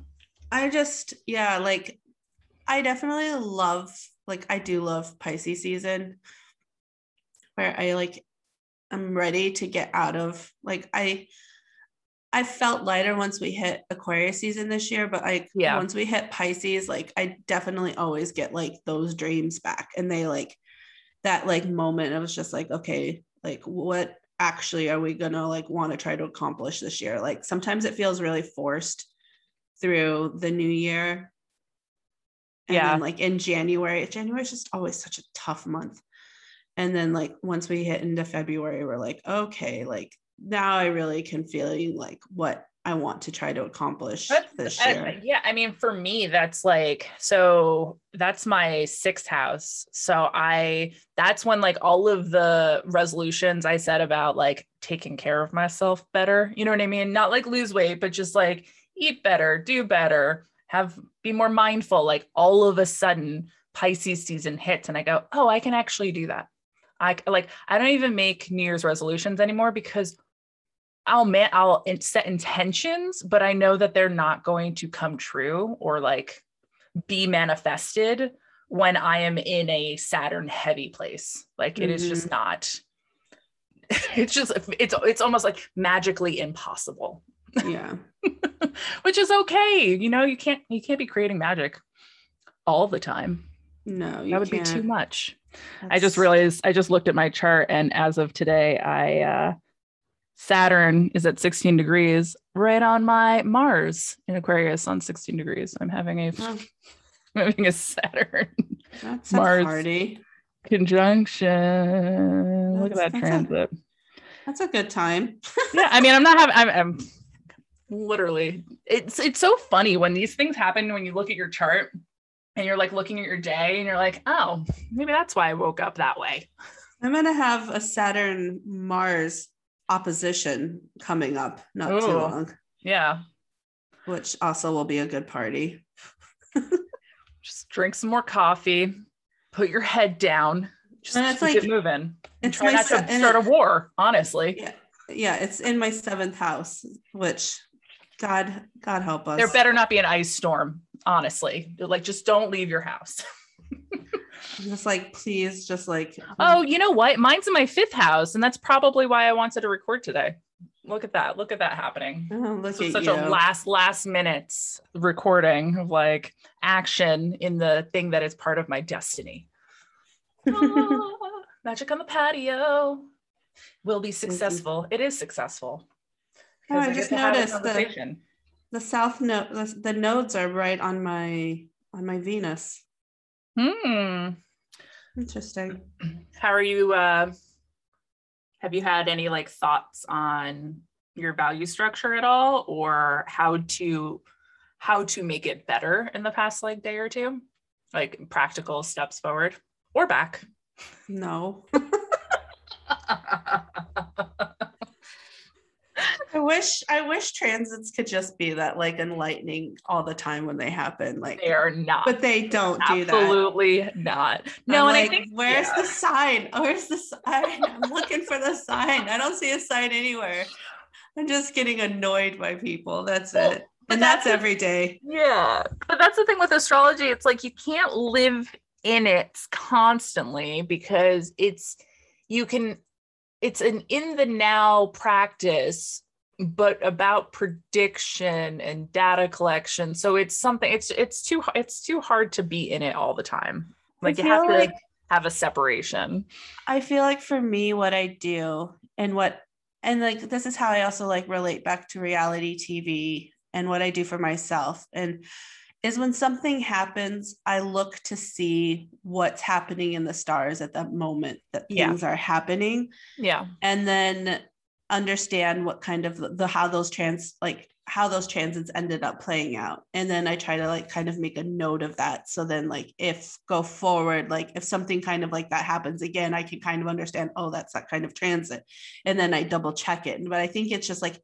I just yeah, like I definitely love like I do love Pisces season where I like I'm ready to get out of like I I felt lighter once we hit Aquarius season this year, but like Yeah. once we hit Pisces, like I definitely always get like those dreams back. And they like that like moment, I was just like, okay, like what actually are we gonna like want to try to accomplish this year? Like sometimes it feels really forced through the new year. And Yeah. then like in January, January is just always such a tough month. And then like once we hit into February, we're like, okay, like now I really can feel like what I want to try to accomplish That's- this I- year. yeah, I mean, for me, that's like so. That's my sixth house. So I that's when like all of the resolutions I said about like taking care of myself better. You know what I mean? Not like lose weight, but just like eat better, do better, have be more mindful. Like all of a sudden, Pisces season hits, and I go, oh, I can actually do that. I like I don't even make New Year's resolutions anymore because I'll man I'll in- set intentions, but I know that they're not going to come true or like be manifested when I am in a Saturn heavy place. Like it is just not. It's just it's it's almost like magically impossible, yeah. which is okay. You know, you can't you can't be creating magic all the time. No, you that would can't. be too much. I just realized I just looked at my chart and as of today, I uh Saturn is at 16 degrees right on my Mars in Aquarius on 16 degrees. I'm having a Oh, I'm having a Saturn that's Mars. a party. conjunction. Look at That's- that that's a- transit. That's a good time. yeah, I mean, I'm not having I'm, I'm literally it's it's so funny when these things happen when you look at your chart and you're like looking at your day and you're like, oh, maybe that's why I woke up that way. I'm gonna have a Saturn Mars opposition coming up not too long, Yeah. which also will be a good party. just drink some more coffee, put your head down, just And it's keep like- it moving. and It's try not se- to start it- a war, honestly. Yeah, yeah, it's in my seventh house, which God, God help us. There better not be an ice storm, honestly. Like, just don't leave your house. just like please, just like Oh, you know what? Mine's in my fifth house, and that's probably why I wanted to record today. Look at that. Look at that happening. oh, look So such you. a last, last minutes recording of like action in the thing that is part of my destiny. Ah, magic on the patio will be successful. It is successful. Oh, I get just to have a noticed the- the south node, the, the nodes are right on my on my Venus. Hmm. Interesting. How are you? Uh, have you had any like thoughts on your value structure at all, or how to how to make it better in the past like day or two, like practical steps forward or back? No. I wish I wish transits could just be that like enlightening all the time when they happen. Like they are not. but they don't do that. Absolutely not. No, I'm and like, I think where's yeah. the sign? Where's the sign? I'm looking for the sign. I don't see a sign anywhere. I'm just getting annoyed by people. That's Well, it. And that's, that's every day. Yeah. But that's the thing with astrology. It's like you can't live in it constantly because it's, you can, it's an in the now practice, but about prediction and data collection. So it's something, it's, it's too, it's too hard to be in it all the time. Like you have feel to like- have a separation. I feel like for me, what I do and what, and like this is how I also like relate back to reality TV and what I do for myself. And is when something happens, I look to see what's happening in the stars at the moment that Yeah. things are happening. Yeah. And then understand what kind of the, the how those trans like how those transits ended up playing out. And then i try to like kind of make a note of that. So then like if go forward like if something kind of like that happens again i can kind of understand oh that's that kind of transit. And then i double check it. But i think it's just like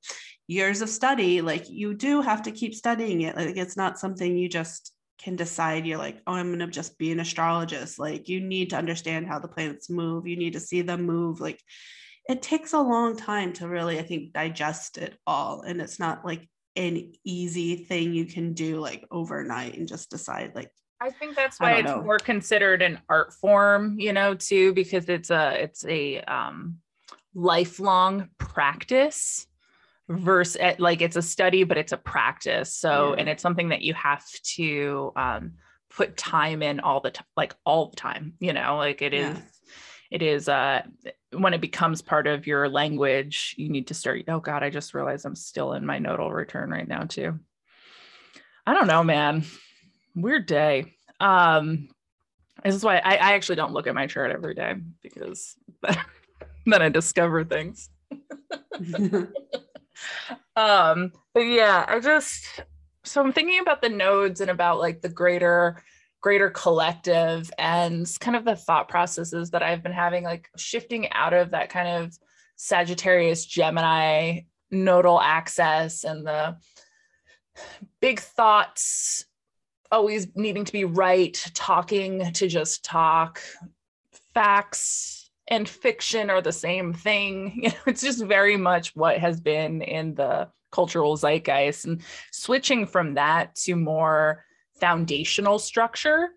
years of study like you do have to keep studying it. Like it's not something you just can decide. You're like oh i'm going to just be an astrologist. Like you need to understand how the planets move. You need to see them move. Like it takes a long time to really i think digest it all. And it's not like an easy thing you can do like overnight and just decide like I think that's why it's know. more considered an art form, you know, too, because it's a it's a um lifelong practice versus eh, like it's a study, but it's a practice. So yeah. and it's something that you have to um put time in all the time, like all the time, you know, like it is yeah it is uh when it becomes part of your language you need to start oh god i just realized i'm still in my nodal return right now too. I don't know man. Weird day. Um this is why I, I actually don't look at my chart every day because then i discover things. Um but yeah i just so i'm thinking about the nodes and about like the greater greater collective and kind of the thought processes that I've been having, like shifting out of that kind of Sagittarius Gemini nodal axis and the big thoughts always needing to be right, talking to just talk, facts and fiction are the same thing. You know, it's just very much what has been in the cultural zeitgeist and switching from that to more foundational structure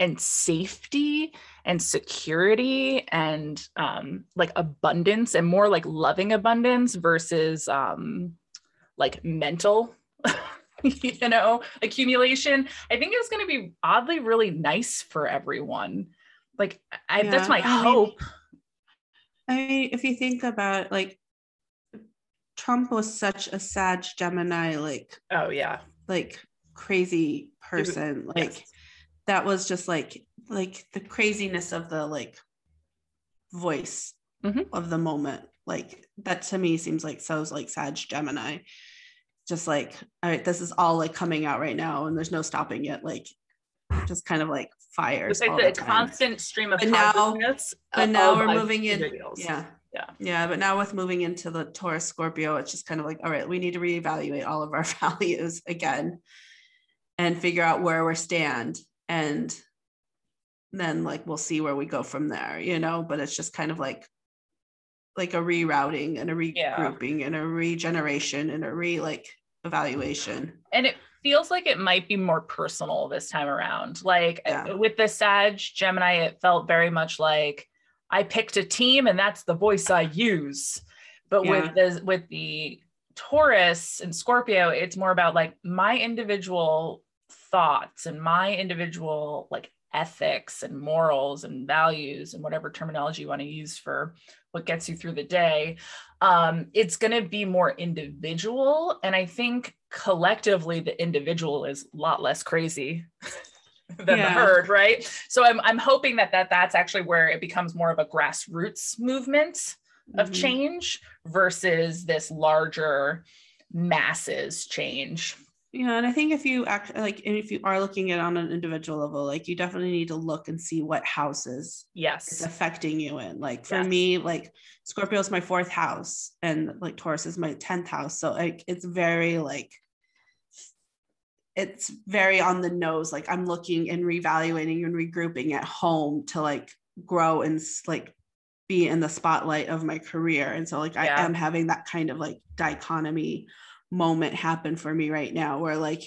and safety and security and um, like abundance and more like loving abundance versus um, like mental you know accumulation i think it's going to be oddly really nice for everyone. Like I, yeah, that's my hope. I mean if you think about like trump was such a sag gemini like oh yeah. like crazy person like that was just like like the craziness of the like voice mm-hmm. of the moment. Like that to me seems like so's like sag gemini. Just like all right this is all like coming out right now and there's no stopping it. Like just kind of like fire it's like the, constant stream of but now but now we're moving in yeah. Yeah. Yeah but now with moving into the taurus scorpio it's just kind of like all right we need to reevaluate all of our values again and figure out where we stand and then like we'll see where we go from there you know but it's just kind of like like a rerouting and a regrouping yeah. and a regeneration and a re like evaluation and it feels like it might be more personal this time around like uh, yeah. with the sag gemini it felt very much like i picked a team and that's the voice i use but yeah. with the with the taurus and scorpio it's more about like my individual thoughts and my individual like ethics and morals and values and whatever terminology you want to use for what gets you through the day um, it's going to be more individual and i think collectively the individual is a lot less crazy than yeah. the herd right so I'm, I'm hoping that, that that's actually where it becomes more of a grassroots movement of mm-hmm. change versus this larger masses change yeah, and I think if you act like, if you are looking at on an individual level, like you definitely need to look and see what houses yes is affecting you in. Like for yes. me, like Scorpio is my fourth house, and like Taurus is my tenth house. So like it's very like it's very on the nose. Like I'm looking and reevaluating and regrouping at home to like grow and like be in the spotlight of my career. And so like yeah. I am having that kind of like dichotomy moment happen for me right now where like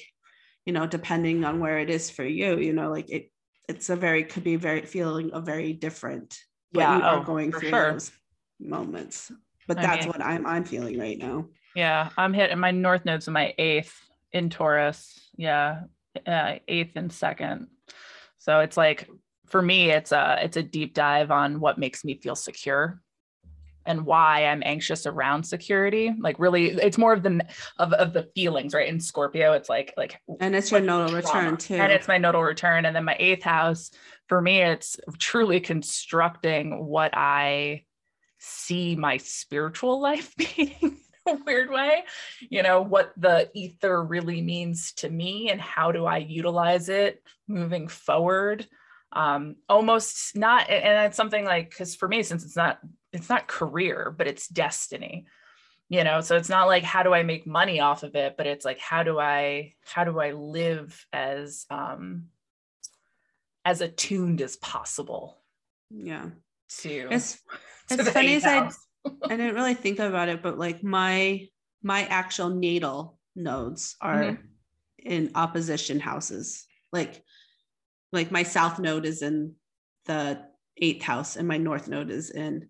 you know depending on where it is for you you know like it it's a very could be very feeling a very different yeah. you are oh, going through sure. those moments. But that's I mean, what i'm i'm feeling right now. Yeah i'm hitting my north nodes in my eighth in taurus. Yeah uh, eighth and second. So it's like for me it's a it's a deep dive on what makes me feel secure and why I'm anxious around security. Like really, it's more of the of, of the feelings, right? In Scorpio, it's like like and it's your nodal return too. And it's my nodal return. And then my eighth house, for me, it's truly constructing what I see my spiritual life being in a weird way you know what the ether really means to me and how do i utilize it moving forward um almost not and it's something like because for me since it's not it's not career but it's destiny you know so it's not like how do i make money off of it but it's like how do i how do i live as um as attuned as possible yeah to it's to it's funny as I. I didn't really think about it but like my my actual natal nodes are Mhm. in opposition houses like like my south node is in the eighth house and my north node is in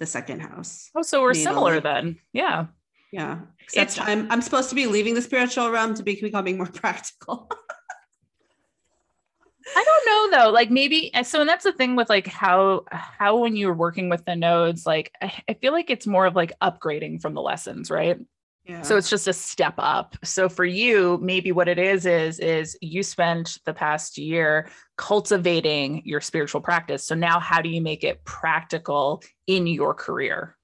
the second house oh so we're similar then yeah yeah except It's- i'm i'm supposed to be leaving the spiritual realm to be becoming more practical I don't know though. Like maybe uh, so, and that's the thing with like how how when you're working with the nodes, like I, I feel like it's more of like upgrading from the lessons, right? Yeah So it's just a step up. So for you, maybe what it is is is you spent the past year cultivating your spiritual practice. So now how do you make it practical in your career?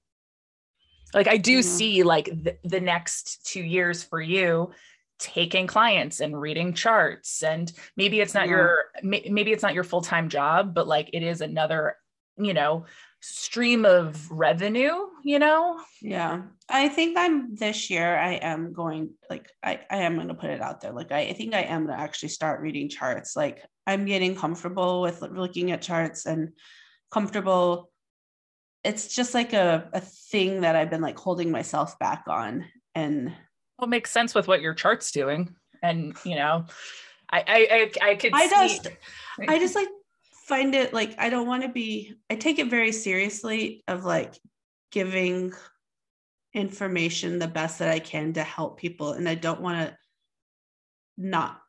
Like I do see like the, the next 2 years for you taking clients and reading charts and maybe it's not your maybe it's not your full-time job but like it is another you know stream of revenue you know Yeah, I think I'm this year. I am going like I, I am going to put it out there. Like I, I think I am going to actually start reading charts. Like I'm getting comfortable with looking at charts and comfortable. It's just like a, a thing that I've been like holding myself back on. And well, it makes sense with what your chart's doing. And you know, I I I, I could I see- just I just like find it like I don't want to be I take it very seriously of like giving information the best that I can to help people and I don't want to not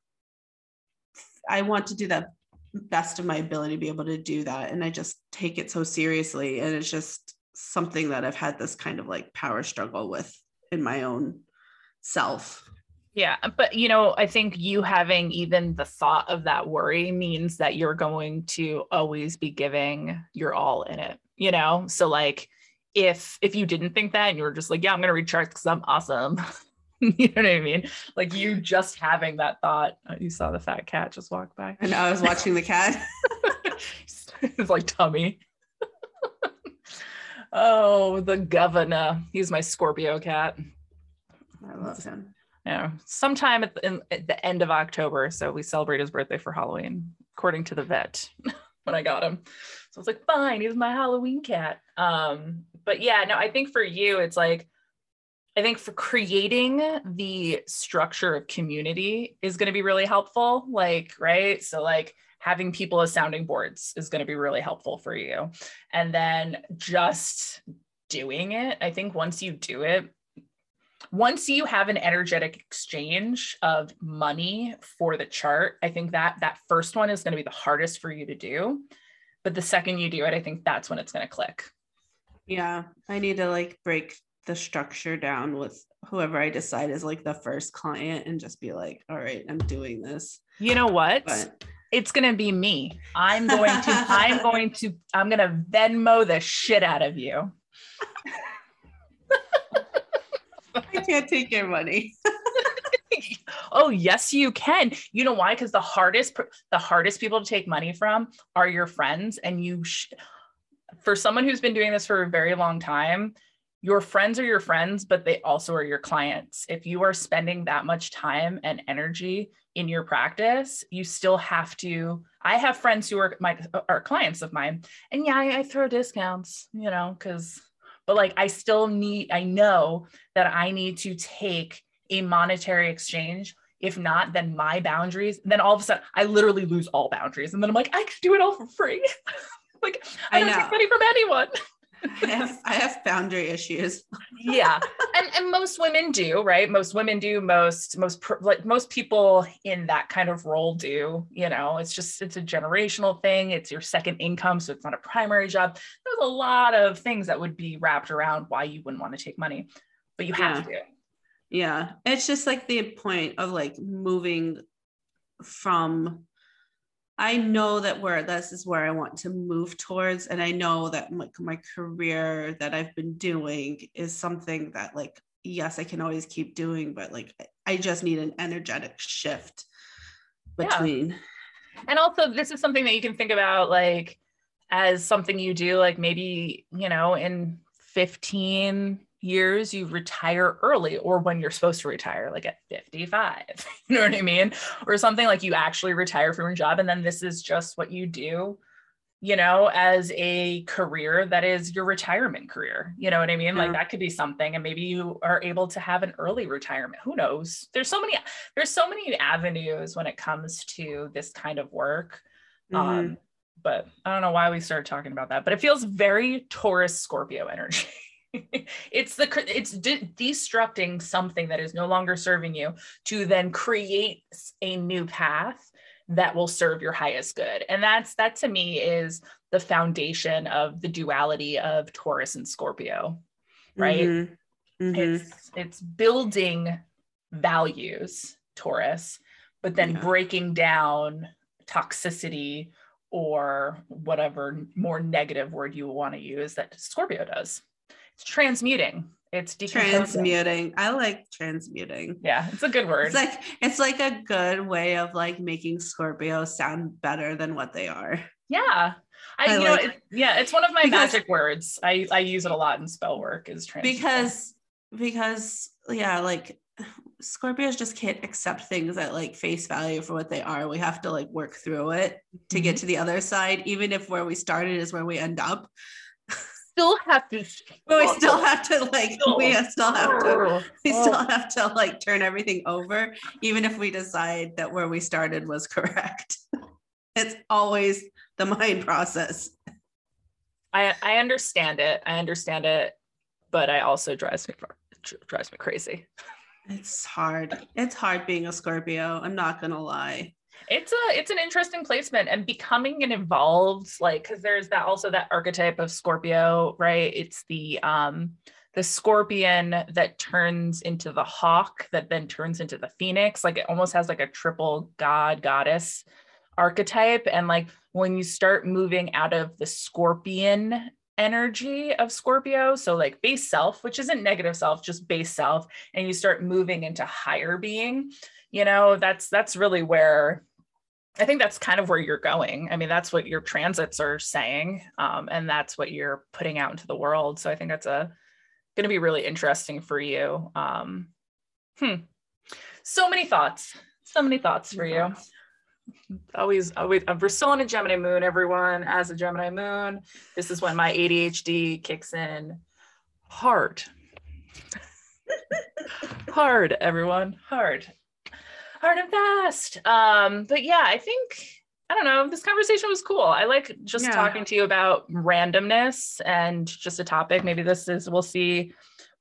I want to do that best of my ability to be able to do that and I just take it so seriously and it's just something that I've had this kind of like power struggle with in my own self. Yeah, but you know, I think you having even the thought of that worry means that you're going to always be giving your all in it, you know? So like if if you didn't think that and you were just like, yeah, I'm gonna read charts because I'm awesome. you know what I mean? Like you just having that thought. Oh, you saw the fat cat just walk by. And I was watching the cat. it's like tummy. oh, the governor. He's my Scorpio cat. I love him. Yeah, sometime at the, at the end of October. So we celebrate his birthday for Halloween, according to the vet when I got him. So I was like, fine, he's my Halloween cat. Um, but yeah, no, I think for you, it's like, I think for creating the structure of community is going to be really helpful. Like, right. So, like, having people as sounding boards is going to be really helpful for you. And then just doing it, I think once you do it, once you have an energetic exchange of money for the chart, I think that that first one is going to be the hardest for you to do. But the second you do it, I think that's when it's going to click. Yeah, I need to like break the structure down with whoever I decide is like the first client and just be like, all right, I'm doing this. You know what? But it's going to be me. I'm going to, I'm going to, I'm going to Venmo the shit out of you. I can't take your money. oh yes you can. You know why? Because the hardest the hardest people to take money from are your friends and you sh- for someone who's been doing this for a very long time your friends are your friends but they also are your clients. If you are spending that much time and energy in your practice you still have to i have friends who are my are clients of mine and yeah i, I throw discounts you know because but like i still need i know that i need to take a monetary exchange. If not, then my boundaries, then all of a sudden I literally lose all boundaries. And then I'm like, I could do it all for free. like I I don't know. take money from anyone. I have I have boundary issues. yeah. And and most women do, right? Most women do, most most like most people in that kind of role do, you know. It's just it's a generational thing. It's your second income, so it's not a primary job. There's a lot of things that would be wrapped around why you wouldn't want to take money. But you have to. Yeah. It's just like the point of like moving from I know that where this is where I want to move towards. And I know that like my career that I've been doing is something that like, yes, I can always keep doing, but like I just need an energetic shift between. Yeah. And also this is something that you can think about like as something you do, like maybe, you know, in 15, years you retire early or when you're supposed to retire like at 55 you know what i mean or something like you actually retire from your job and then this is just what you do you know as a career that is your retirement career you know what i mean yeah. like that could be something and maybe you are able to have an early retirement who knows there's so many there's so many avenues when it comes to this kind of work mm-hmm. um but i don't know why we started talking about that but it feels very taurus scorpio energy it's the it's de- destructing something that is no longer serving you to then create a new path that will serve your highest good and that's that to me is the foundation of the duality of taurus and scorpio right mm-hmm. Mm-hmm. it's it's building values taurus but then yeah. breaking down toxicity or whatever more negative word you want to use that scorpio does it's transmuting. It's transmuting. I like transmuting. Yeah, it's a good word. It's like it's like a good way of like making Scorpio sound better than what they are. Yeah. I, I you like, know, it, yeah, it's one of my because, magic words. I I use it a lot in spell work is transmuting. Because because yeah, like Scorpios just can't accept things at like face value for what they are. We have to like work through it to mm-hmm. get to the other side, even if where we started is where we end up still have to but we still have to like we still have to oh. we oh. still have to like turn everything over even if we decide that where we started was correct. It's always the mind process. I i understand it i understand it but i also drives me drives me crazy. It's hard it's hard being a scorpio i'm not gonna lie it's a it's an interesting placement and becoming an involved like because there's that also that archetype of scorpio right it's the um the scorpion that turns into the hawk that then turns into the phoenix like it almost has like a triple god goddess archetype and like when you start moving out of the scorpion energy of Scorpio. So, like base self, which isn't negative self, just base self, and you start moving into higher being, you know, that's that's really where I think that's kind of where you're going. I mean, that's what your transits are saying, um, and that's what you're putting out into the world. So I think that's a going to be really interesting for you. Um, hmm. So many thoughts. So many thoughts for you. Always, always. Uh, we're still in a Gemini moon, everyone. As a Gemini moon, this is when my ADHD kicks in hard. hard, everyone. Hard hard and fast. Um, but yeah, I think I don't know. This conversation was cool. I like just yeah. talking to you about randomness and just a topic. Maybe this is we'll see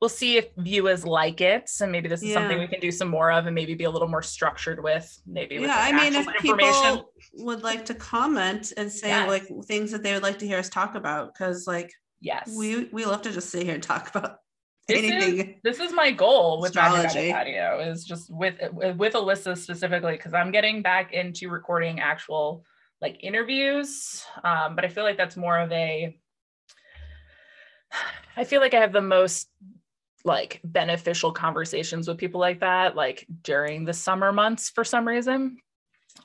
we'll see if viewers like it and maybe this is yeah. something we can do some more of and maybe be a little more structured with maybe yeah i mean if people would like to comment and say yes. like things that they would like to hear us talk about because like yes we we love to just sit here and talk about this anything. Is, this is my goal with Magic Patio is just with with Alyssa specifically because I'm getting back into recording actual like interviews, um, but I feel like that's more of a. I feel like I have the most like beneficial conversations with people like that, like during the summer months for some reason.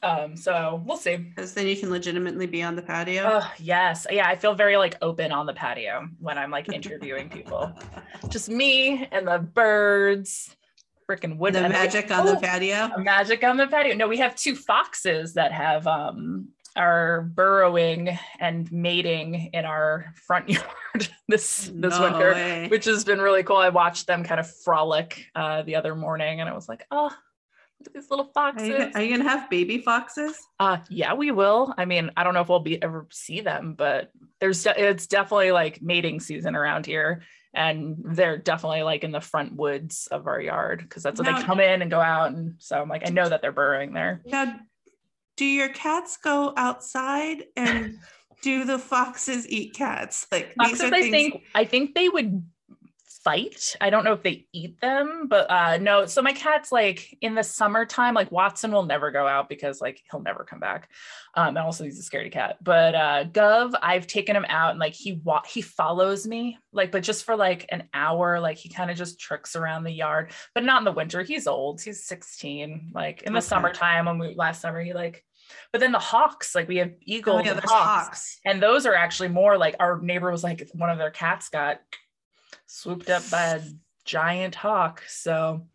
Um, so we'll see. Because then you can legitimately be on the patio. Oh, yes. Yeah. I feel very like open on the patio when I'm like interviewing people. Just me and the birds, freaking wood. The magic on oh, the patio. Magic on the patio. No, we have two foxes that have um are burrowing and mating in our front yard this this no winter, way. which has been really cool. I watched them kind of frolic uh, the other morning, and I was like, oh, these little foxes. Are you, are you, gonna have baby foxes? Uh yeah, we will. I mean, I don't know if we'll be ever see them, but there's it's definitely like mating season around here. And they're definitely like in the front woods of our yard because that's what now, they come in and go out. And so I'm like, I know that they're burrowing there. Now, do your cats go outside and do the foxes eat cats? Like foxes, I think I think they would fight. I don't know if they eat them, but uh no. So my cat's like in the summertime, like Watson will never go out because like he'll never come back. Um, and also he's a scaredy cat. But uh Gov, I've taken him out and like he wa- he follows me, like, but just for like an hour, like he kind of just tricks around the yard, but not in the winter. He's old, he's 16. Like in the Okay. summertime when we last summer, he like but then the hawks, like we have eagles Oh, yeah, and hawks, hawks. and those are actually more like our neighbor was like one of their cats got swooped up by a giant hawk. So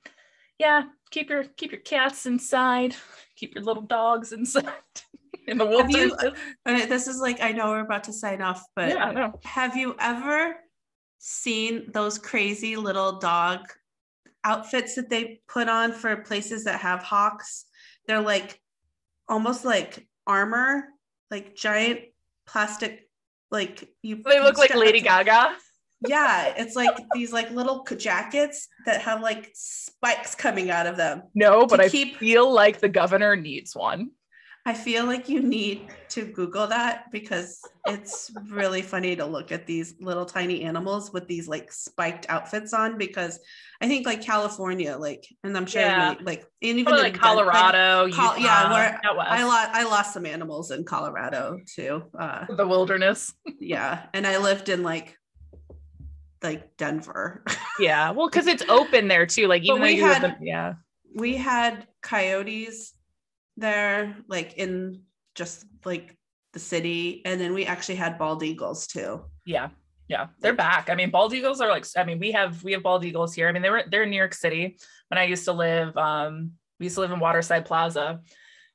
yeah, keep your keep your cats inside, keep your little dogs inside in the Have you- wilderness. Uh, This is like I know we're about to sign off, but yeah, have you ever seen those crazy little dog outfits that they put on for places that have hawks? They're like almost like armor, like giant plastic, like you. They look like Lady Gaga. Yeah, it's like these like little jackets that have like spikes coming out of them. No, but I keep- feel like the governor needs one. I feel like you need to Google that because it's really funny to look at these little tiny animals with these like spiked outfits on. Because I think like California, like, and I'm sure Yeah. many- like, and even in like Colorado, Col- Utah, yeah, where I lost I lost some animals in Colorado too. Uh, the wilderness. yeah, and I lived in like like Denver. Yeah, well, because it's open there too. Like even we had- yeah, we had coyotes there, like in just like the city, and then we actually had bald eagles too. Yeah. Yeah. They're back. I mean, bald eagles are like, I mean, we have, we have bald eagles here. I mean, they were, they're in New York City when I used to live, um, we used to live in Waterside Plaza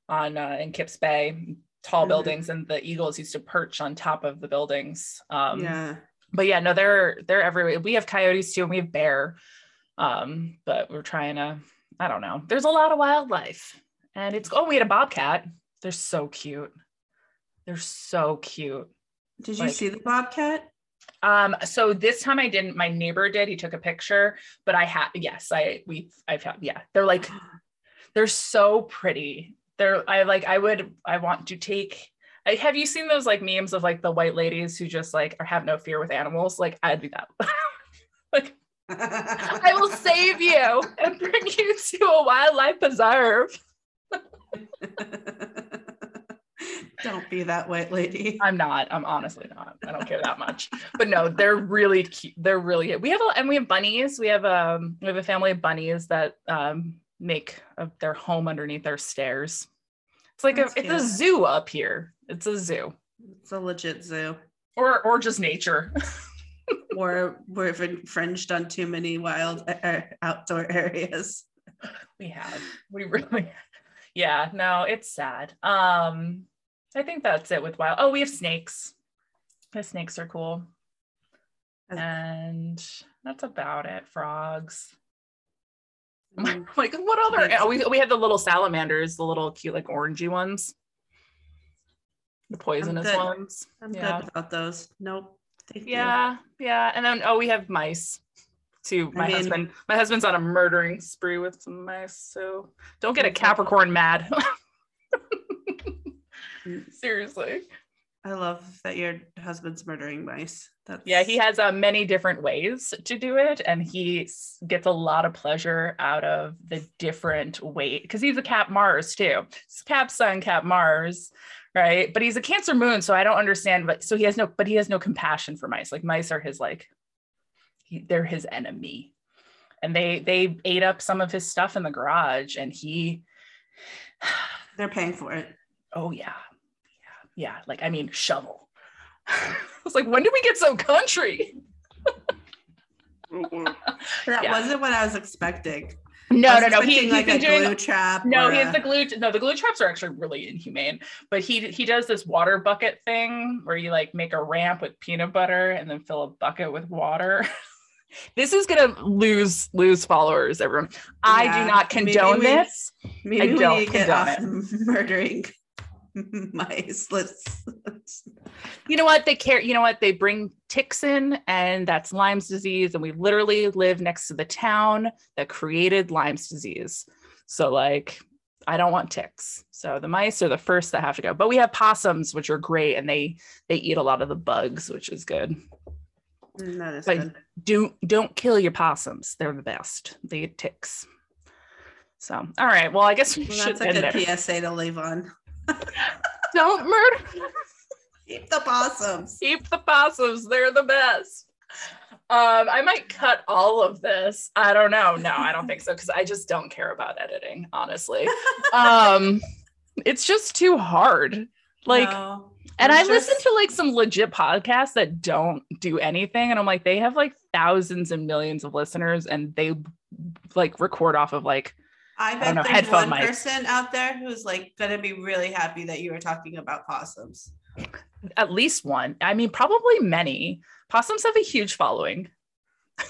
on, uh, in Kips Bay, tall Mhm. buildings and the eagles used to perch on top of the buildings. Um, yeah. But yeah, no, they're, they're everywhere. We have coyotes too, and we have bear. Um, but we're trying to, I don't know. There's a lot of wildlife and it's, oh, we had a bobcat. They're so cute. They're so cute. Did you Like- see the bobcat? Um, so this time I didn't, my neighbor did, he took a picture, but I had, yes, I, we, I've had, yeah, they're like, they're so pretty. They're, I like, I would, I want to take, have you seen those like memes of like the white ladies who just like, or have no fear with animals? Like I'd be that. like, I will save you and bring you to a wildlife preserve. Don't be that white lady. I'm not. I'm honestly not. I don't care that much. But no, they're really cute. They're really cute. We have a, and we have bunnies. We have um we have a family of bunnies that um make a, their home underneath our stairs. It's like a it's a zoo up here. It's a zoo It's a legit zoo. or or just nature. Or we've infringed on too many wild uh, outdoor areas. we have. We really. Yeah. No, it's sad. Um, I think that's it with wild. Oh, we have snakes. The snakes are cool. And that's about it. Frogs. Mm, like what other oh, we, we have the little salamanders the little cute like orangey ones the poisonous ones I'm yeah good without those. Nope. Thank you. yeah yeah and then oh we have mice too I my mean- husband my husband's on a murdering spree with some mice so don't get a capricorn mad Mm. seriously I love that your husband's murdering mice. That's yeah he has uh, many different ways to do it and he s- gets a lot of pleasure out of the different way because he's a cap mars too. It's cap sun cap mars right? But he's a cancer moon so i don't understand but so he has no but he has no compassion for mice. Like mice are his like he, they're his enemy. And they they ate up some of his stuff in the garage and he They're paying for it. oh yeah yeah yeah like i mean shovel i was like when did we get so country oh, That Yeah. wasn't what I was expecting. no was no no he, expecting, he's like been a doing glue trap. No, or he has a- the glue. No, the glue traps are actually really inhumane. But he he does this water bucket thing where you like make a ramp with peanut butter and then fill a bucket with water. this is gonna lose lose followers, everyone. I Yeah, do not maybe condone we- this. Maybe I we don't need to get condone off murdering mice. Let's, let's You know what? They care. You know what? They bring ticks in, and that's Lyme's disease. And we literally live next to the town that created Lyme's disease. So like. I don't want ticks. So the mice are the first that have to go. But we have possums, which are great, and they they eat a lot of the bugs, which is good. Mm, That is But good. do don't kill your possums. They're the best. They get ticks. So, all right. Well, I guess we Well, should that's a good there. PSA to leave on. Don't murder. Keep the possums. Keep the possums. They're the best. Um, I might cut all of this. I don't know. No, I don't think so because I just don't care about editing, honestly. Um, it's just too hard. Like, No. and I listen to like some legit podcasts that don't do anything, and I'm like, they have like thousands and millions of listeners, and they like record off of like I bet know, there's one mics. person out there who's like gonna be really happy that you were talking about possums. at least one. I mean, probably many. Possums have a huge following.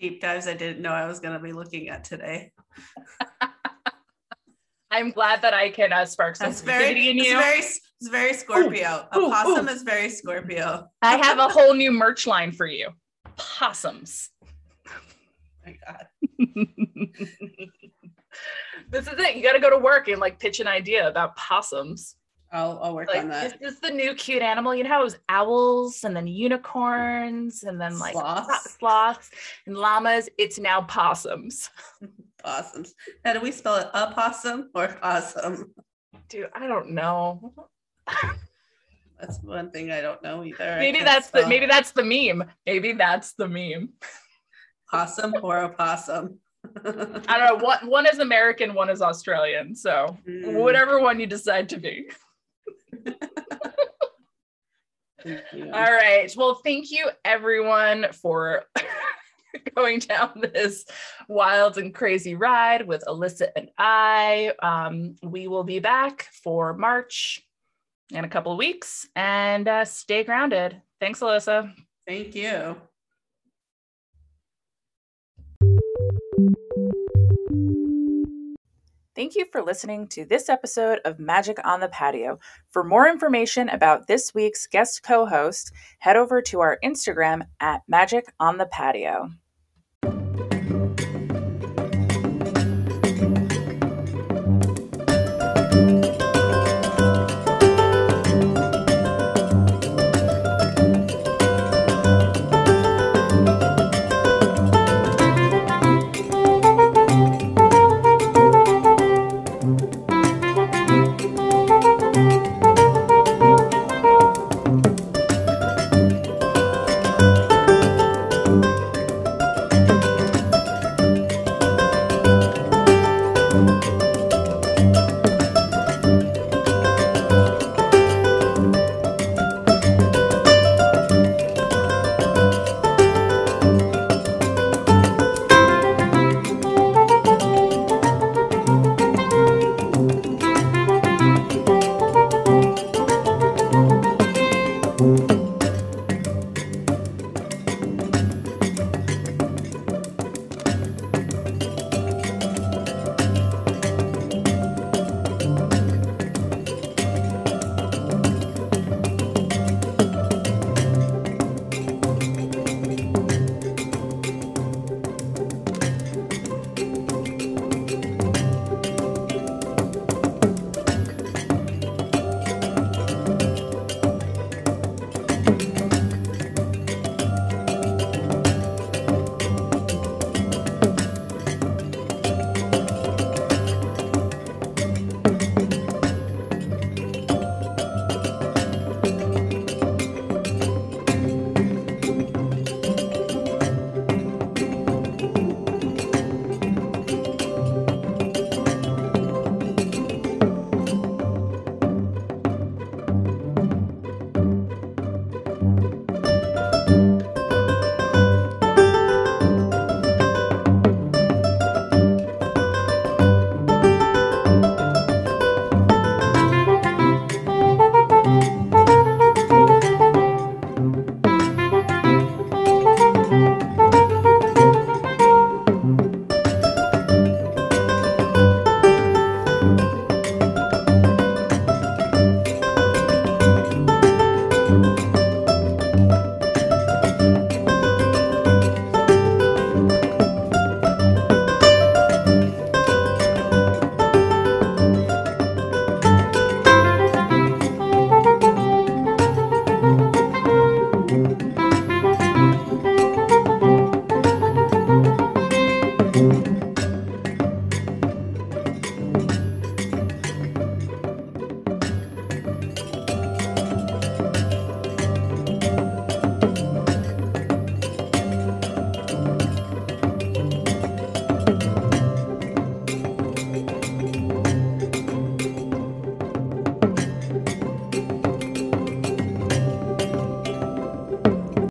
Deep dives I didn't know I was gonna be looking at today. I'm glad that I can uh, spark some creativity in it's very, it's very Scorpio. ooh, a possum ooh. is very Scorpio. I have a whole new merch line for you. Possums. this is it. You got to go to work and like pitch an idea about possums. I'll, I'll work Like on that. this is the new cute animal. You know how it was owls and then unicorns and then like Sloths. sloths and llamas. It's now possums. Possums. How do we spell it? A possum or possum? Dude, I don't know. That's one thing I don't know either. Maybe that's the maybe that's the meme. Maybe that's the meme. possum or a possum. I don't know. One one is American, one is Australian. So Mm, whatever one you decide to be. All right. Well, thank you everyone for going down this wild and crazy ride with Alyssa and I. Um, we will be back for March in a couple of weeks and uh, stay grounded. Thanks, Alyssa. Thank you. Thank you for listening to this episode of Magic on the Patio. For more information about this week's guest co host, head over to our Instagram at Magic on the Patio.